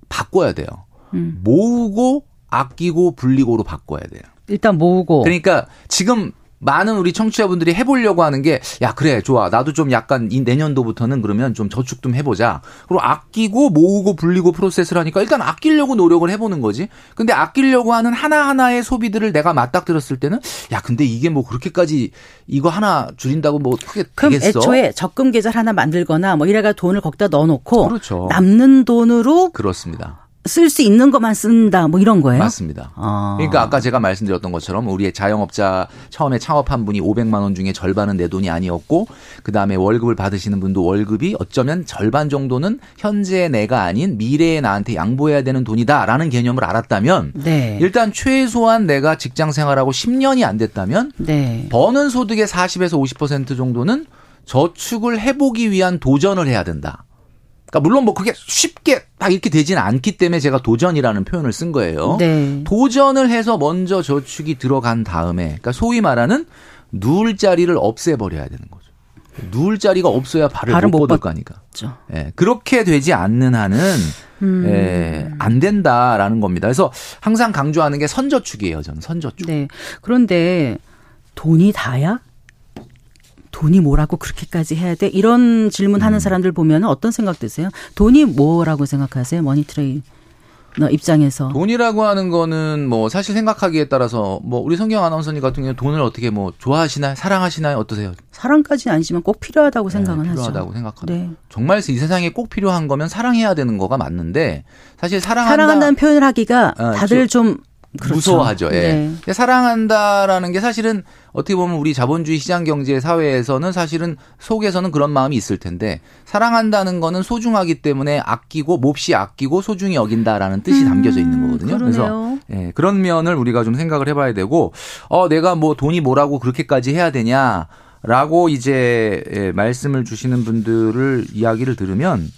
바꿔야 돼요. 음. 모으고 아끼고 불리고로 바꿔야 돼요. 일단 모으고 그러니까 지금 많은 우리 청취자분들이 해보려고 하는 게 야 그래 좋아. 나도 좀 약간 이 내년도부터는 그러면 좀 저축 좀 해보자. 그리고 아끼고 모으고 불리고 프로세스를 하니까 일단 아끼려고 노력을 해보는 거지. 근데 아끼려고 하는 하나 하나의 소비들을 내가 맞닥뜨렸을 때는 야 근데 이게 뭐 그렇게까지 이거 하나 줄인다고 뭐 크게 그럼 되겠어? 애초에 적금 계좌를 하나 만들거나 뭐 이래가 돈을 거기다 넣어놓고 그렇죠. 남는 돈으로 그렇습니다 쓸 수 있는 것만 쓴다 뭐 이런 거예요? 맞습니다. 아. 그러니까 아까 제가 말씀드렸던 것처럼 우리의 자영업자 처음에 창업한 분이 500만 원 중에 절반은 내 돈이 아니었고 그다음에 월급을 받으시는 분도 월급이 어쩌면 절반 정도는 현재 내가 아닌 미래에 나한테 양보해야 되는 돈이다라는 개념을 알았다면 네. 일단 최소한 내가 직장 생활하고 10년이 안 됐다면 네. 버는 소득의 40에서 50% 정도는 저축을 해보기 위한 도전을 해야 된다. 그러니까 물론 뭐 그게 쉽게 딱 이렇게 되지는 않기 때문에 제가 도전이라는 표현을 쓴 거예요. 네. 도전을 해서 먼저 저축이 들어간 다음에, 그러니까 소위 말하는 누울 자리를 없애버려야 되는 거죠. 누울 자리가 없어야 발을 발을 못 못 뻗을 뻗- 거 아니까. 그렇죠. 예, 그렇게 되지 않는 한은 음. 예, 안 된다라는 겁니다. 그래서 항상 강조하는 게 선저축이에요. 저는 선저축. 네. 그런데 돈이 다야? 돈이 뭐라고 그렇게까지 해야 돼? 이런 질문하는 음. 사람들 보면 어떤 생각 드세요? 돈이 뭐라고 생각하세요? money 트레이너 입장에서. 돈이라고 하는 거는 뭐 사실 생각하기에 따라서 뭐 우리 성경 아나운서님 같은 경우 돈을 어떻게 뭐 좋아하시나요? 사랑하시나요? 어떠세요? 사랑까지는 아니지만 꼭 필요하다고 생각은 네, 하죠. 필요하다고 생각합니다. 네. 정말 이 세상에 꼭 필요한 거면 사랑해야 되는 거가 맞는데 사실 사랑한다 사랑한다는 표현을 하기가 아, 다들 좀 그렇죠. 무서워하죠. 예. 네. 사랑한다라는 게 사실은 어떻게 보면 우리 자본주의 시장 경제 사회에서는 사실은 속에서는 그런 마음이 있을 텐데 사랑한다는 거는 소중하기 때문에 아끼고 몹시 아끼고 소중히 여긴다라는 뜻이 담겨져 있는 거거든요. 그래서 음, 그러네요. 예, 그런 면을 우리가 좀 생각을 해봐야 되고 어 내가 뭐 돈이 뭐라고 그렇게까지 해야 되냐. 라고 이제 예, 말씀을 주시는 분들을 이야기를 들으면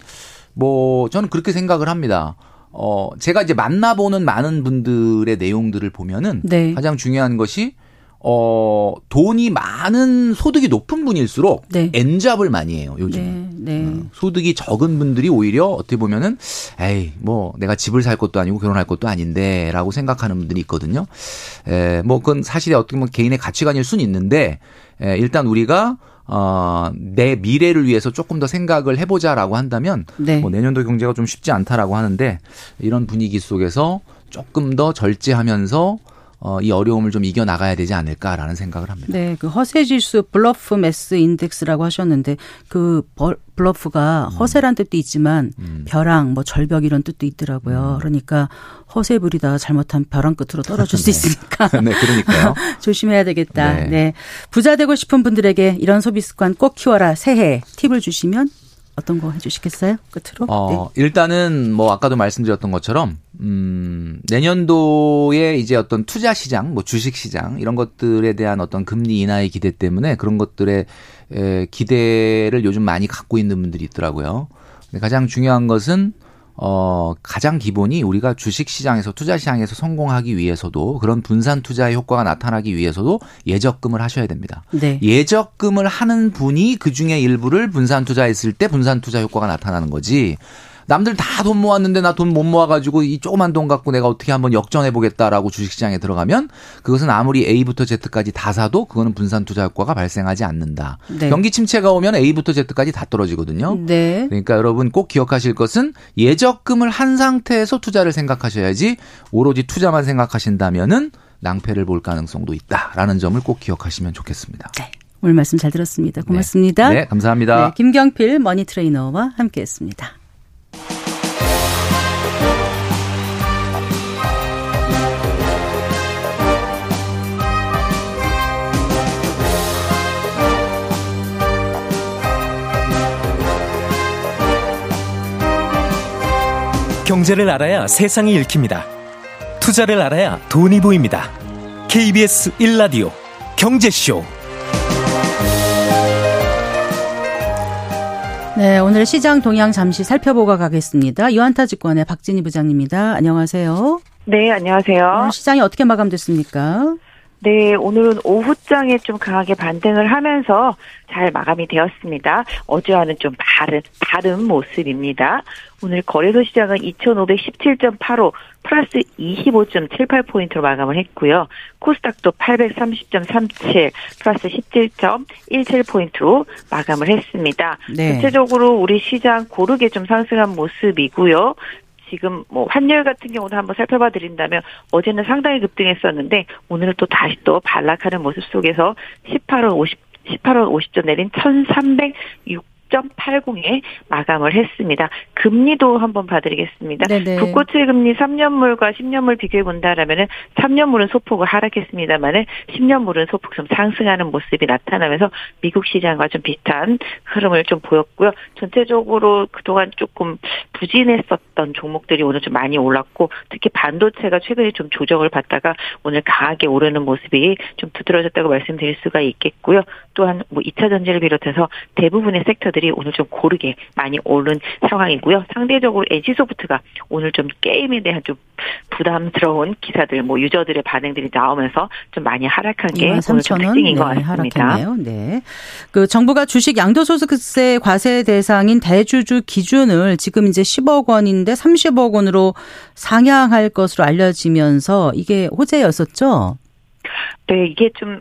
뭐 저는 그렇게 생각을 합니다. 어 제가 이제 만나보는 많은 분들의 내용들을 보면은 네. 가장 중요한 것이 어 돈이 많은 소득이 높은 분일수록 네. 엔잡을 많이 해요 요즘. 네, 네. 음, 소득이 적은 분들이 오히려 어떻게 보면은 에이 뭐 내가 집을 살 것도 아니고 결혼할 것도 아닌데라고 생각하는 분들이 있거든요. 에, 뭐 그건 사실에 어떻게 보면 개인의 가치관일 수는 있는데 에, 일단 우리가 어, 내 미래를 위해서 조금 더 생각을 해보자라고 한다면 네. 뭐 내년도 경제가 좀 쉽지 않다라고 하는데 이런 분위기 속에서 조금 더 절제하면서 어, 이 어려움을 좀 이겨 나가야 되지 않을까라는 생각을 합니다. 네, 그 허세 지수 bluff mass index라고 하셨는데 그 벌- bluff가 음. 허세란 뜻도 있지만 벼랑 뭐 절벽 이런 뜻도 음. 있더라고요. 그러니까 허세 부리다가 잘못하면 벼랑 끝으로 떨어질 수 [laughs] 있으니까 [laughs] 네, 그러니까요. [laughs] 조심해야 되겠다. 네. 네. 부자 되고 싶은 분들에게 이런 소비 습관 꼭 키워라. 새해 팁을 주시면 어떤 거 해주시겠어요? 끝으로. 어, 일단은 뭐 아까도 말씀드렸던 것처럼 음, 내년도에 이제 어떤 투자 시장, 뭐 주식 시장 이런 것들에 대한 어떤 금리 인하의 기대 때문에 그런 것들에 에, 기대를 요즘 많이 갖고 있는 분들이 있더라고요. 근데 가장 중요한 것은 어, 가장 기본이 우리가 주식 시장에서 투자 시장에서 성공하기 위해서도 그런 분산 투자의 효과가 나타나기 위해서도 예적금을 하셔야 됩니다. 네. 예적금을 하는 분이 그 중에 일부를 분산 투자했을 때 분산 투자 효과가 나타나는 거지. 남들 다 돈 모았는데 나 돈 못 모아가지고 이 조그만 돈 갖고 내가 어떻게 한번 역전해 보겠다라고 주식시장에 들어가면 그것은 아무리 A부터 Z까지 다 사도 그거는 분산 투자 효과가 발생하지 않는다. 네. 경기 침체가 오면 A부터 Z까지 다 떨어지거든요. 네. 그러니까 여러분 꼭 기억하실 것은 예적금을 한 상태에서 투자를 생각하셔야지 오로지 투자만 생각하신다면은 낭패를 볼 가능성도 있다라는 점을 꼭 기억하시면 좋겠습니다. 네. 오늘 말씀 잘 들었습니다. 고맙습니다. 네, 감사합니다. 네, 김경필 머니 트레이너와 함께했습니다. 경제를 알아야 세상이 읽힙니다. 투자를 알아야 돈이 보입니다. KBS 1라디오 경제쇼. 네, 오늘 시장 동향 잠시 살펴보고 가겠습니다. 유한타 증권의 박진희 부장입니다. 안녕하세요. 네, 안녕하세요. 시장이 어떻게 마감됐습니까? 네, 오늘은 오후장에 좀 강하게 반등을 하면서 잘 마감이 되었습니다. 어제와는 좀 다른, 다른 모습입니다. 오늘 거래소 시장은 2517.85 플러스 25.78포인트로 마감을 했고요. 코스닥도 830.37 플러스 17.17포인트로 마감을 했습니다. 네. 전체적으로 우리 시장 고르게 좀 상승한 모습이고요. 지금 뭐 환율 같은 경우도 한번 살펴봐 드린다면 어제는 상당히 급등했었는데 오늘은 또 다시 또 반락하는 모습 속에서 18월 50 18월 50점 내린 1306 6.80에 마감을 했습니다. 금리도 한번 봐드리겠습니다. 네네. 국고채 금리 3년물과 10년물 비교해 본다라면은 3년물은 소폭을 하락했습니다만은 10년물은 소폭 좀 상승하는 모습이 나타나면서 미국 시장과 좀 비슷한 흐름을 좀 보였고요. 전체적으로 그동안 조금 부진했었던 종목들이 오늘 좀 많이 올랐고 특히 반도체가 최근에 좀 조정을 받다가 오늘 강하게 오르는 모습이 좀 두드러졌다고 말씀드릴 수가 있겠고요. 또한 뭐 2차 전지를 비롯해서 대부분의 섹터들이 오늘 좀 고르게 많이 오른 상황이고요. 상대적으로 NC소프트가 오늘 좀 게임에 대한 좀 부담스러운 기사들, 뭐 유저들의 반응들이 나오면서 좀 많이 하락한 게 오늘 좀 3천 원 특징인 것 네, 같습니다. 하락했네요. 네. 그 정부가 주식 양도소득세 과세 대상인 대주주 기준을 지금 이제 10억 원인데 30억 원으로 상향할 것으로 알려지면서 이게 호재였었죠. 네, 이게 좀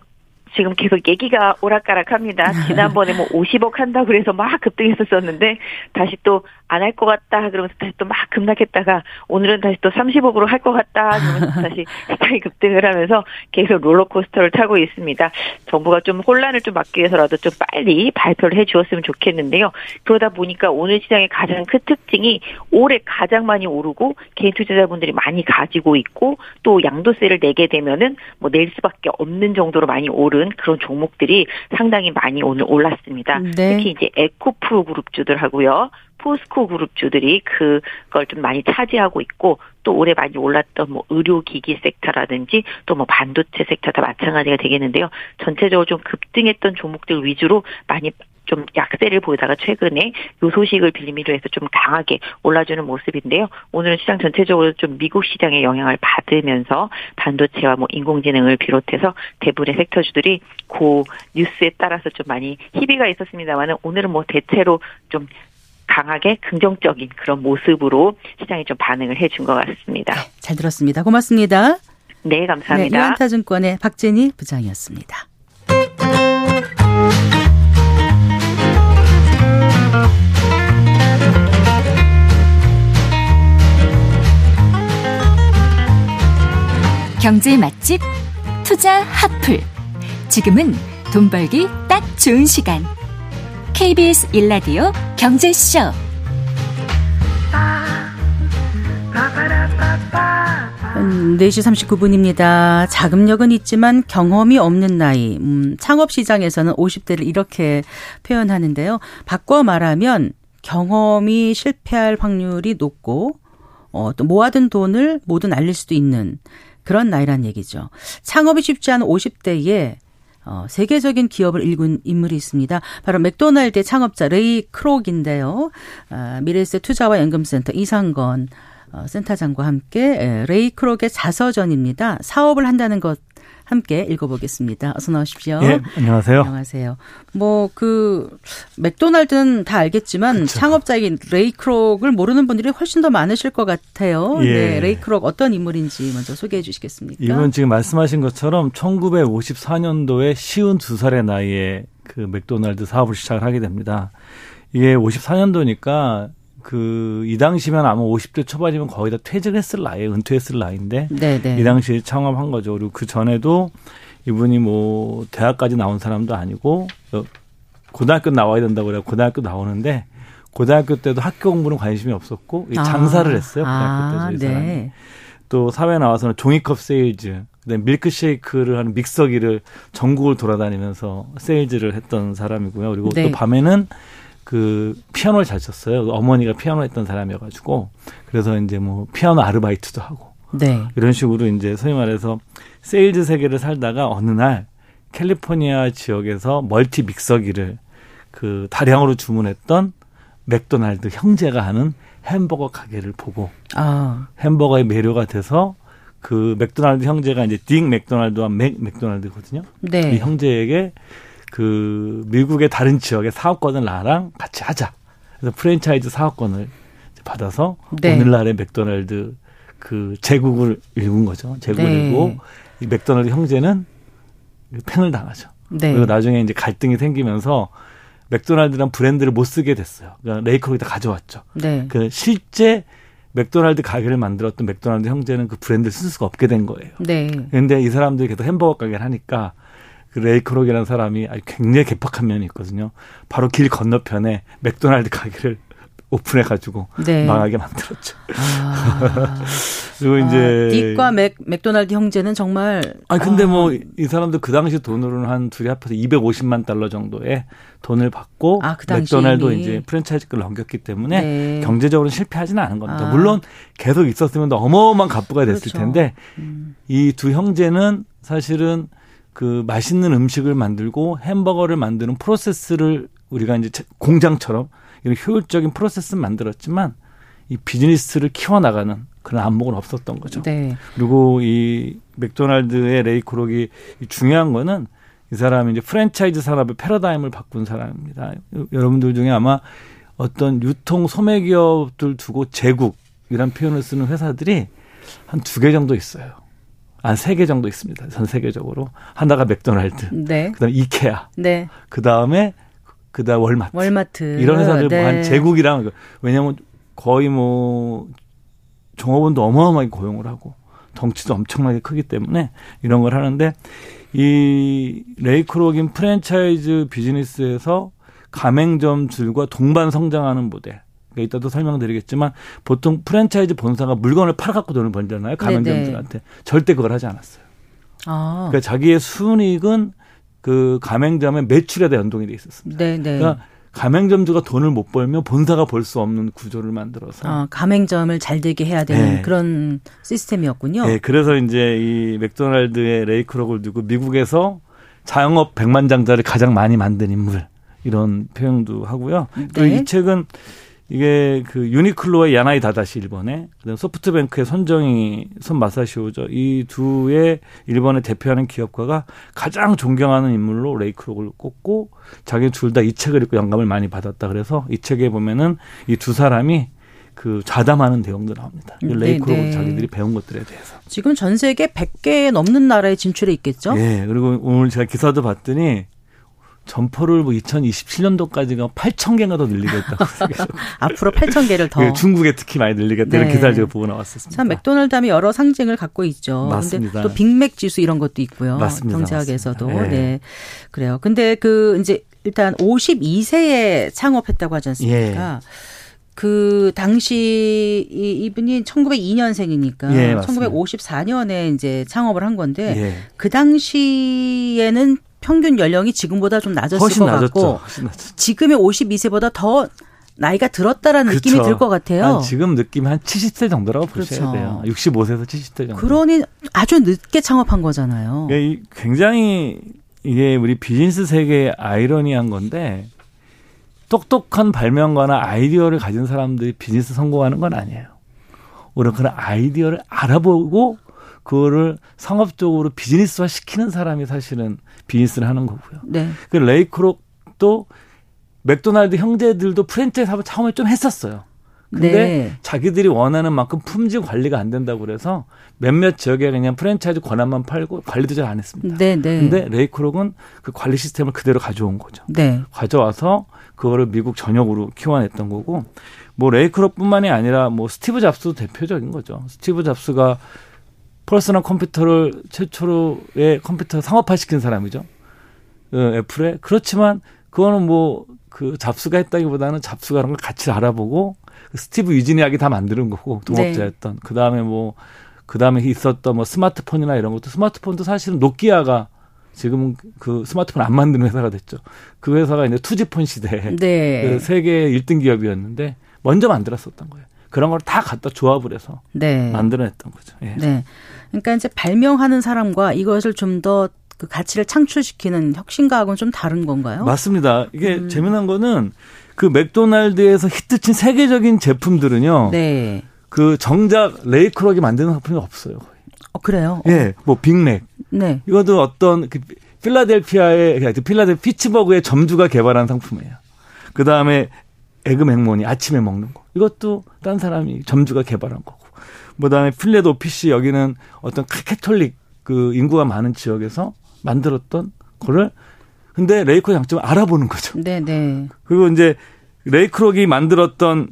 지금 계속 얘기가 오락가락합니다. 지난번에 뭐 [laughs] 50억 한다고 그래서 막 급등했었었는데 다시 또 안 할 것 같다 그러면서 다시 또 막 급락했다가 오늘은 다시 또 30억으로 할 것 같다 그러면서 [laughs] 다시 시장이 급등을 하면서 계속 롤러코스터를 타고 있습니다. 정부가 좀 혼란을 좀 막기 위해서라도 좀 빨리 발표를 해 주었으면 좋겠는데요. 그러다 보니까 오늘 시장의 가장 큰 특징이 올해 가장 많이 오르고 개인 투자자분들이 많이 가지고 있고 또 양도세를 내게 되면은 뭐 낼 수밖에 없는 정도로 많이 오른 그런 종목들이 상당히 많이 오늘 올랐습니다. 네. 특히 이제 에코프로 그룹주들 하고요. 포스코 그룹주들이 그걸 좀 많이 차지하고 있고 또 올해 많이 올랐던 뭐 의료기기 섹터라든지 또 뭐 반도체 섹터 다 마찬가지가 되겠는데요. 전체적으로 좀 급등했던 종목들 위주로 많이 좀 약세를 보이다가 최근에 요 소식을 빌미로 해서 좀 강하게 올라주는 모습인데요. 오늘 시장 전체적으로 좀 미국 시장의 영향을 받으면서 반도체와 뭐 인공지능을 비롯해서 대부분의 섹터주들이 고 뉴스에 따라서 좀 많이 희비가 있었습니다만은 오늘은 뭐 대체로 좀 강하게 긍정적인 그런 모습으로 시장이 좀 반응을 해준 것 같습니다. 잘 들었습니다. 고맙습니다. 네, 네, 감사합니다. 유한타증권의 박진희 부장이었습니다. 경제 맛집 투자 핫플. 지금은 돈 벌기 딱 좋은 시간. KBS 일라디오 경제쇼. 음, 4시 39분입니다. 자금력은 있지만 경험이 없는 나이. 음, 창업 시장에서는 50대를 이렇게 표현하는데요. 바꿔 말하면 경험이 실패할 확률이 높고 어, 또 모아둔 돈을 모두 날릴 수도 있는 그런 나이란 얘기죠. 창업이 쉽지 않은 50대에 어, 세계적인 기업을 일군 인물이 있습니다. 바로 맥도날드의 창업자 레이 크록인데요. 아, 미래에셋 투자와 연금센터 이상건 어, 센터장과 함께 레이 크록의 자서전입니다. 사업을 한다는 것 함께 읽어보겠습니다. 어서 나오십시오. 예, 안녕하세요. 안녕하세요. 뭐 그 맥도날드는 다 알겠지만 그쵸. 창업자인 레이 크록을 모르는 분들이 훨씬 더 많으실 것 같아요. 예. 네, 레이 크록 어떤 인물인지 먼저 소개해 주시겠습니까? 이분 지금 말씀하신 것처럼 1954년도에 쉬운 두 살의 나이에 그 맥도날드 사업을 시작을 하게 됩니다. 이게 54년도니까 그 이 당시면 아마 50대 초반이면 거의 다 퇴직했을 나이, 은퇴했을 나이인데 네네. 네. 이 당시에 창업한 거죠. 그리고 그 전에도 이분이 뭐 대학까지 나온 사람도 아니고 어, 고등학교 나와야 된다고 그래 고등학교 나오는데 고등학교 때도 학교 공부는 관심이 없었고 아. 장사를 했어요. 고등학교 아, 때도 이 사람이. 네. 또 사회 나와서는 종이컵 세일즈, 그다음에 밀크쉐이크를 하는 믹서기를 전국을 돌아다니면서 세일즈를 했던 사람이고요. 그리고 네. 또 밤에는 그 피아노를 잘 쳤어요. 어머니가 피아노 했던 사람이어가지고 그래서 이제 뭐 피아노 아르바이트도 하고 네. 이런 식으로 이제 소위 말해서 세일즈 세계를 살다가 어느 날 캘리포니아 지역에서 multi 믹서기를 그 다량으로 주문했던 맥도날드 형제가 하는 햄버거 가게를 보고 아. 햄버거에 매료가 돼서 그 맥도날드 형제가 이제 딕 맥도날드와 맥 맥도날드거든요. 네. 이 형제에게 그 미국의 다른 지역의 사업권을 나랑 같이 하자. 그래서 프랜차이즈 사업권을 받아서 네. 오늘날의 맥도날드 그 제국을 일군 거죠. 제국을 네. 일구고 이 맥도날드 형제는 팽을 당하죠. 네. 그리고 나중에 이제 갈등이 생기면서 맥도날드란 브랜드를 못 쓰게 됐어요. 그러니까 레이크록이 다 가져왔죠. 네. 그 실제 맥도날드 가게를 만들었던 맥도날드 형제는 그 브랜드를 쓸 수가 없게 된 거예요. 네. 근데 이 사람들이 계속 햄버거 가게를 하니까 그 레이크록이라는 사람이 굉장히 괴팍한 면이 있거든요. 바로 길 건너편에 맥도날드 가게를 [laughs] 오픈해가지고 네. 망하게 만들었죠. 아. [laughs] 그리고 이제 딕과 맥 맥도날드 형제는 정말 아니 근데 뭐 아. 뭐이 사람도 그 당시 돈으로는 한 둘이 합해서 250만 달러 정도의 돈을 받고 아, 그 맥도날드 이제 프랜차이즈를 넘겼기 때문에 네. 경제적으로 실패하지는 않은 겁니다. 아. 물론 계속 있었으면 어마어마한 갑부가 됐을 그렇죠. 텐데 음. 이두 형제는 사실은 그 맛있는 음식을 만들고 햄버거를 만드는 프로세스를 우리가 이제 공장처럼 이런 효율적인 프로세스를 만들었지만 이 비즈니스를 키워나가는 그런 안목은 없었던 거죠. 네. 그리고 이 맥도날드의 레이 크록이 중요한 거는 이 사람이 이제 프랜차이즈 산업의 패러다임을 바꾼 사람입니다. 여러분들 중에 아마 어떤 유통 소매 기업들 두고 제국이란 표현을 쓰는 회사들이 한 두 개 정도 있어요. 한 세 개 정도 있습니다. 전 세계적으로. 하나가 맥도날드. 네. 그다음에 이케아. 네. 그다음에 그다음 월마트. 월마트. 이런 회사들 네. 뭐한 제국이랑 왜냐면 거의 뭐 종업원도 어마어마하게 고용을 하고 덩치도 엄청나게 크기 때문에 이런 걸 하는데 이 레이크로긴 프랜차이즈 비즈니스에서 가맹점들과 동반 성장하는 모델 이따도 설명드리겠지만 보통 프랜차이즈 본사가 물건을 팔아갖고 돈을 벌잖아요. 가맹점들한테. 네네. 절대 그걸 하지 않았어요. 아. 그러니까 자기의 순이익은 그 가맹점의 매출에다 연동이 돼 있었습니다. 네네. 그러니까 가맹점주가 돈을 못 벌면 본사가 벌 수 없는 구조를 만들어서 아, 가맹점을 잘 되게 해야 되는 네. 그런 시스템이었군요. 네, 그래서 이제 이 맥도날드의 레이크록을 두고 미국에서 자영업 백만장자를 가장 많이 만든 인물 이런 표현도 하고요. 네. 또이 책은 이게 그 유니클로의 야나이 다다시 일본에 그다음 소프트뱅크의 손정희 손 마사시오죠. 이 두의 일본을 대표하는 기업가가 가장 존경하는 인물로 레이크록을 꼽고 자기 둘 다 이 책을 읽고 영감을 많이 받았다. 그래서 이 책에 보면은 이 두 사람이 그 좌담하는 내용도 나옵니다. 네, 레이크록 네. 자기들이 배운 것들에 대해서. 지금 전 세계 100개 넘는 나라에 진출해 있겠죠? 예. 그리고 오늘 제가 기사도 봤더니 점포를 뭐 2027년도까지가 8천 개가 더 늘리겠다고 [laughs] 앞으로 8천 개를 더 네, 중국에 특히 많이 늘리겠다는 네. 기사를 제가 보고 나왔었습니다. 참 맥도날드 하면 여러 상징을 갖고 있죠. 맞습니다. 또 빅맥 지수 이런 것도 있고요. 맞습니다. 경제학에서도 맞습니다. 네. 네. 그래요. 근데 그 이제 일단 52세에 창업했다고 하지 않습니까? 예. 그 당시 이 이분이 1902년생이니까 예, 1954년에 이제 창업을 한 건데 예. 그 당시에는 평균 연령이 지금보다 좀 낮았을 것 같고 지금의 52세보다 더 나이가 들었다라는 그렇죠. 느낌이 들 것 같아요. 지금 느낌 한 70세 정도라고 보셔야 그렇죠. 돼요. 65세에서 70세 정도. 그러니 아주 늦게 창업한 거잖아요. 굉장히 이게 우리 비즈니스 세계의 아이러니한 건데 똑똑한 발명가나 아이디어를 가진 사람들이 비즈니스 성공하는 건 아니에요. 오히려 그런 아이디어를 알아보고 그거를 상업적으로 비즈니스화 시키는 사람이 사실은 비즈니스를 하는 거고요. 네. 그 레이크록도 맥도날드 형제들도 프랜차이즈 사업을 처음에 좀 했었어요. 근데 네. 자기들이 원하는 만큼 품질 관리가 안 된다고 그래서 몇몇 지역에 그냥 프랜차이즈 권한만 팔고 관리도 잘 안 했습니다. 네, 네. 근데 레이크록은 그 관리 시스템을 그대로 가져온 거죠. 네. 가져와서 그거를 미국 전역으로 키워냈던 거고 뭐 레이크록뿐만이 아니라 뭐 스티브 잡스도 대표적인 거죠. 스티브 잡스가 퍼스널 컴퓨터를 최초로의 컴퓨터 상업화시킨 사람이죠. 어, 애플에 그렇지만 그거는 뭐 그 잡스가 했다기보다는 잡스가 그런 걸 같이 알아보고 그 스티브 워즈니악이 다 만드는 거고 동업자였던 그 다음에 뭐 그 다음에 있었던 뭐 스마트폰이나 이런 것도 스마트폰도 사실은 노키아가 지금은 그 스마트폰 안 만드는 회사가 됐죠. 그 회사가 이제 투지폰 시대에 네. 그 세계 1등 기업이었는데 먼저 만들었었던 거예요. 그런 걸 다 갖다 조합을 해서 네. 만들어냈던 거죠. 예. 네. 그러니까 이제 발명하는 사람과 이것을 좀더 그 가치를 창출시키는 혁신가하고는 좀 다른 건가요? 맞습니다. 이게 음. 재미난 거는 그 맥도날드에서 히트친 세계적인 제품들은요. 네. 그 정작 레이크록이 만드는 상품이 없어요. 어, 그래요? 예, 뭐 빅맥 네. 이것도 어떤 그 필라델피아의 그 필라델 피츠버그의 점주가 개발한 상품이에요. 그 다음에 에그 맥머핀 아침에 먹는 거 이것도 딴 사람이 점주가 개발한 거고. 그 다음에 Filet-O-Fish 여기는 어떤 카톨릭 그 인구가 많은 지역에서 만들었던 거를 근데 레이크록이 장점을 알아보는 거죠. 네, 네. 그리고 이제 레이크록이 만들었던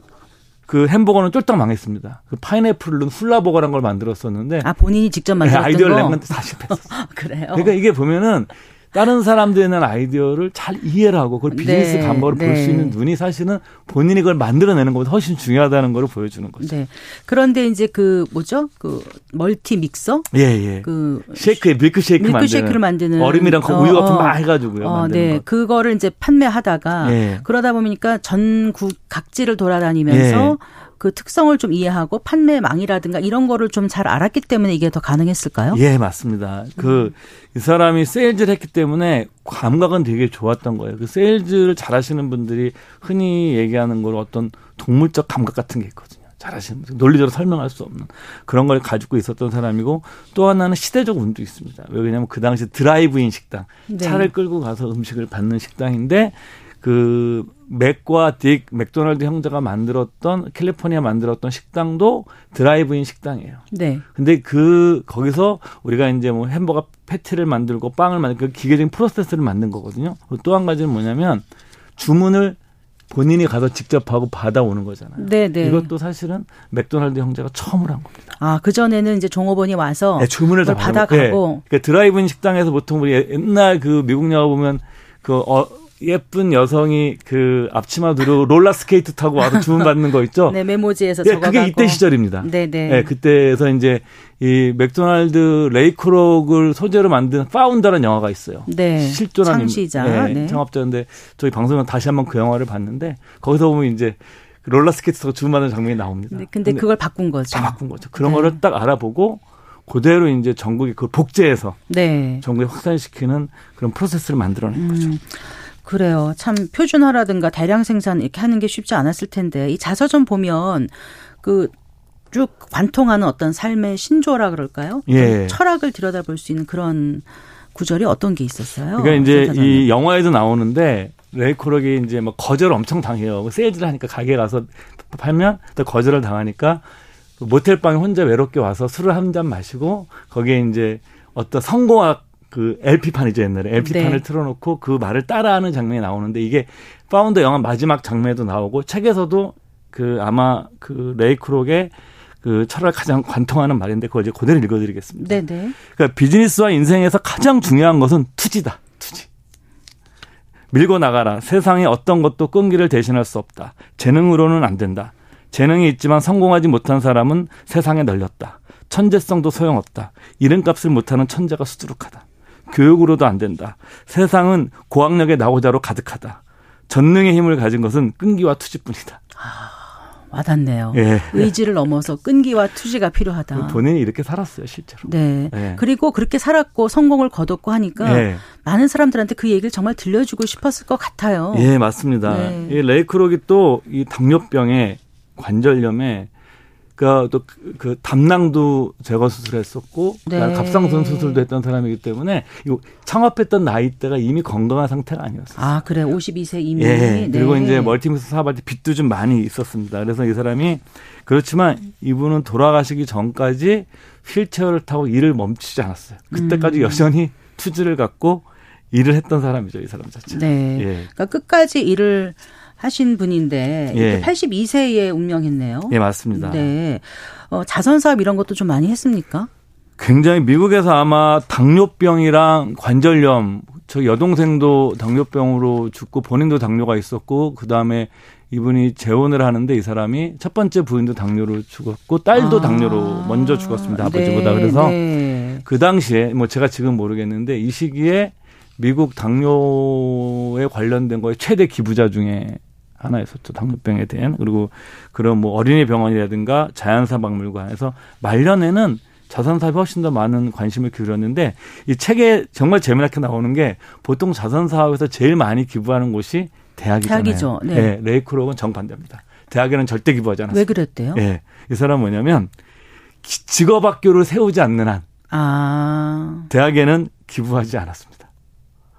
그 햄버거는 쫄딱 망했습니다. 그 파인애플을 넣은 훌라버거란 걸 만들었었는데 아, 본인이 직접 만들었던 아이디어를 거? 낸 건데 다 실패했어요. 그래요? 그러니까 이게 보면은 다른 사람들이 낸 아이디어를 잘 이해를 하고 그걸 비즈니스 네, 감각을 볼수 네. 있는 눈이 사실은 본인이 그걸 만들어내는 것보다 훨씬 중요하다는 걸 보여주는 거죠. 네. 그런데 이제 그 뭐죠? 그 멀티 믹서? 예, 예. 그 쉐이크에 밀크 쉐이크 밀크 쉐이크를 만드는 얼음이랑 그 어, 우유 같은 어. 거막 해가지고요. 어, 네. 거. 그거를 이제 판매하다가 예. 그러다 보니까 전국 각지를 돌아다니면서 예. 그 특성을 좀 이해하고 판매망이라든가 이런 거를 좀 잘 알았기 때문에 이게 더 가능했을까요? 예, 맞습니다. 그, 이 사람이 세일즈를 했기 때문에 감각은 되게 좋았던 거예요. 그 세일즈를 잘 하시는 분들이 흔히 얘기하는 걸 어떤 동물적 감각 같은 게 있거든요. 잘 하시는 분들. 논리적으로 설명할 수 없는 그런 걸 가지고 있었던 사람이고 또 하나는 시대적 운도 있습니다. 왜냐하면 그 당시 드라이브인 식당. 네. 차를 끌고 가서 음식을 받는 식당인데 그 맥과 딕 맥도날드 형제가 만들었던 캘리포니아 만들었던 식당도 드라이브인 식당이에요. 네. 근데 그 거기서 우리가 이제 뭐 햄버거 패티를 만들고 빵을 만들고 그 기계적인 프로세스를 만든 거거든요. 또 한 가지는 뭐냐면 주문을 본인이 가서 직접 하고 받아오는 거잖아요. 네, 네. 이것도 사실은 맥도날드 형제가 처음으로 한 겁니다. 아, 그전에는 이제 종업원이 와서 네, 주문을 다 받아가고. 받아가고. 그러니까 드라이브인 식당에서 보통 우리 옛날 그 미국 영화 보면 그 어, 예쁜 여성이 그 앞치마 두르고 롤러 스케이트 타고 와서 주문 받는 거 있죠. 네, 메모지에서 예, 적어가고. 그게 이때 시절입니다. 네, 네. 예, 그때에서 이제 이 맥도날드 레이크록을 소재로 만든 Founder라는 영화가 있어요. 네. 실존한 창시자. 예, 네. 창업자인데 저희 방송에 다시 한번 그 영화를 봤는데 거기서 보면 이제 롤러 스케이트 타고 주문 받는 장면이 나옵니다. 네, 근데 그걸 바꾼 거죠. 다 바꾼 거죠. 그런 네. 거를 딱 알아보고 그대로 이제 전국에 그걸 복제해서 네. 전국에 확산시키는 그런 프로세스를 만들어낸 거죠. 음, 그래요. 참 표준화라든가 대량 생산 이렇게 하는 게 쉽지 않았을 텐데 이 자서전 보면 그 쭉 관통하는 어떤 삶의 신조라 그럴까요? 예. 좀 철학을 들여다볼 수 있는 그런 구절이 어떤 게 있었어요? 그러니까 이제 자서전에? 이 영화에도 나오는데 레이크록이 이제 뭐 거절 엄청 당해요. 뭐 세일즈를 하니까 가게 가서 팔면 또 거절을 당하니까 그 모텔 방에 혼자 외롭게 와서 술을 한 잔 마시고 거기에 이제 어떤 성공학 그 LP판이죠 옛날에 LP판을 네. 틀어놓고 그 말을 따라하는 장면이 나오는데 이게 파운더 영화 마지막 장면에도 나오고 책에서도 그 아마 그 레이크록의 그 철학을 가장 관통하는 말인데 그걸 이제 그대로 읽어드리겠습니다. 네네. 그러니까 비즈니스와 인생에서 가장 중요한 것은 투지다. 투지. 밀고 나가라. 세상에 어떤 것도 끈기를 대신할 수 없다. 재능으로는 안 된다. 재능이 있지만 성공하지 못한 사람은 세상에 널렸다. 천재성도 소용없다. 이름값을 못하는 천재가 수두룩하다. 교육으로도 안 된다. 세상은 고학력의 나고자로 가득하다. 전능의 힘을 가진 것은 끈기와 투지뿐이다. 와닿네요. 예. 의지를 넘어서 끈기와 투지가 필요하다. 본인이 이렇게 살았어요, 실제로. 네. 예. 그리고 그렇게 살았고 성공을 거뒀고 하니까 예. 많은 사람들한테 그 얘기를 정말 들려주고 싶었을 것 같아요. 예, 맞습니다. 네. 이 레이크록이 또 이 당뇨병에 관절염에 그또 그 담낭도 제거 수술했었고 네. 갑상선 수술도 했던 사람이기 때문에 이거 창업했던 나이대가 이미 건강한 상태가 아니었어요. 아, 그래. 52세 이미. 예. 그리고 네. 이제 멀티미스 사업할 때 빚도 좀 많이 있었습니다. 그래서 이 사람이 그렇지만 이분은 돌아가시기 전까지 휠체어를 타고 일을 멈추지 않았어요. 그때까지 음. 여전히 투지를 갖고 일을 했던 사람이죠, 이 사람 자체. 네. 예. 그러니까 끝까지 일을 하신 분인데 예. 82세에 운명했네요. 예, 맞습니다. 네. 어, 자선 사업 이런 것도 좀 많이 했습니까? 굉장히 미국에서 아마 당뇨병이랑 관절염, 저 여동생도 당뇨병으로 죽고 본인도 당뇨가 있었고 그 다음에 이분이 재혼을 하는데 이 사람이 첫 번째 부인도 당뇨로 죽었고 딸도 아. 당뇨로 먼저 죽었습니다 아버지보다 네, 그래서 네. 그 당시에 뭐 제가 지금 모르겠는데 이 시기에 미국 당뇨에 관련된 거에 최대 기부자 중에 하나였었죠 당뇨병에 대한 그리고 그런 뭐 어린이 병원이라든가 자연사 박물관에서 말년에는 자선 사업에 훨씬 더 많은 관심을 기울였는데 이 책에 정말 재미나게 나오는 게 보통 자선 사업에서 제일 많이 기부하는 곳이 대학이잖아요. 대학이죠. 네. 네, 레이크록은 정반대입니다. 대학에는 절대 기부하지 않았어요. 왜 그랬대요? 예. 이 사람 뭐냐면 기- 직업학교를 세우지 않는 한 아. 대학에는 기부하지 않았습니다.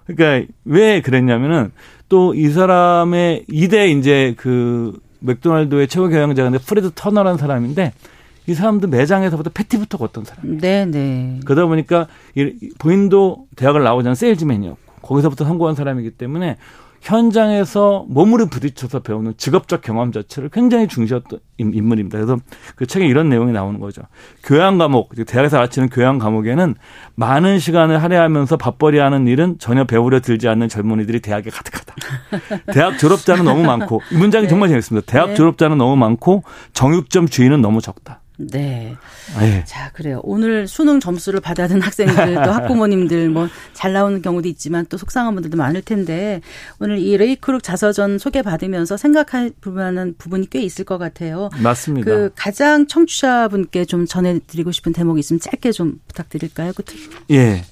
그러니까 왜 그랬냐면은 또 이 사람의 이대 이제 그 맥도날드의 최고 경영자인데 프레드 터너라는 사람인데 이 사람도 매장에서부터 패티부터 굽던 사람. 네, 네. 그러다 보니까 이 본인도 대학을 나오지 않은 세일즈맨이었고 거기서부터 성공한 사람이기 때문에 현장에서 몸으로 부딪혀서 배우는 직업적 경험 자체를 굉장히 중시했던 인- 인물입니다. 그래서 그 책에 이런 내용이 나오는 거죠. 교양 과목, 대학에서 가르치는 교양 과목에는 많은 시간을 할애하면서 밥벌이하는 일은 전혀 배우려 들지 않는 젊은이들이 대학에 가득하다. [laughs] 대학 졸업자는 너무 많고 이 문장이 네. 정말 재밌습니다. 대학 네. 졸업자는 너무 많고 정육점 주인은 너무 적다. 네. 예. 자, 그래요. 오늘 수능 점수를 받아든 학생들, 또 [laughs] 학부모님들, 뭐, 잘 나오는 경우도 있지만 또 속상한 분들도 많을 텐데, 오늘 이 레이크룩 자서전 소개받으면서 생각할 만한 부분이 꽤 있을 것 같아요. 맞습니다. 그 가장 청취자분께 좀 전해드리고 싶은 대목이 있으면 짧게 좀 부탁드릴까요? 그 예.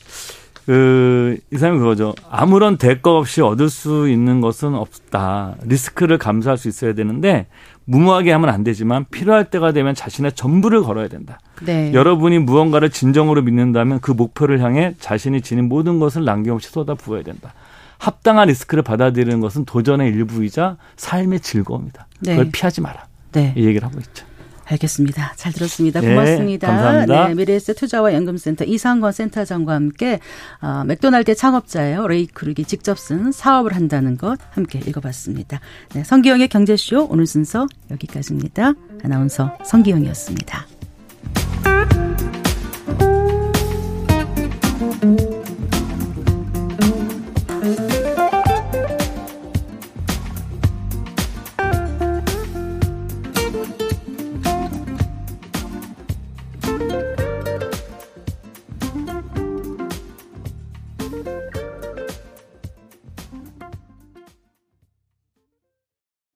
그, 이 사람이 그거죠. 아무런 대가 없이 얻을 수 있는 것은 없다. 리스크를 감수할 수 있어야 되는데, 무모하게 하면 안 되지만, 필요할 때가 되면 자신의 전부를 걸어야 된다. 네. 여러분이 무언가를 진정으로 믿는다면 그 목표를 향해 자신이 지닌 모든 것을 남김없이 쏟아 부어야 된다. 합당한 리스크를 받아들이는 것은 도전의 일부이자 삶의 즐거움이다. 네. 그걸 피하지 마라. 네. 이 얘기를 하고 있죠. 알겠습니다. 잘 들었습니다. 네, 고맙습니다. 감사합니다. 네, 미래에셋 투자와 연금센터 이상권 센터장과 함께 어, 맥도날드의 창업자예요. 레이 크룩이 직접 쓴 사업을 한다는 것 함께 읽어봤습니다. 네, 성기영의 경제쇼 오늘 순서 여기까지입니다. 아나운서 성기영이었습니다.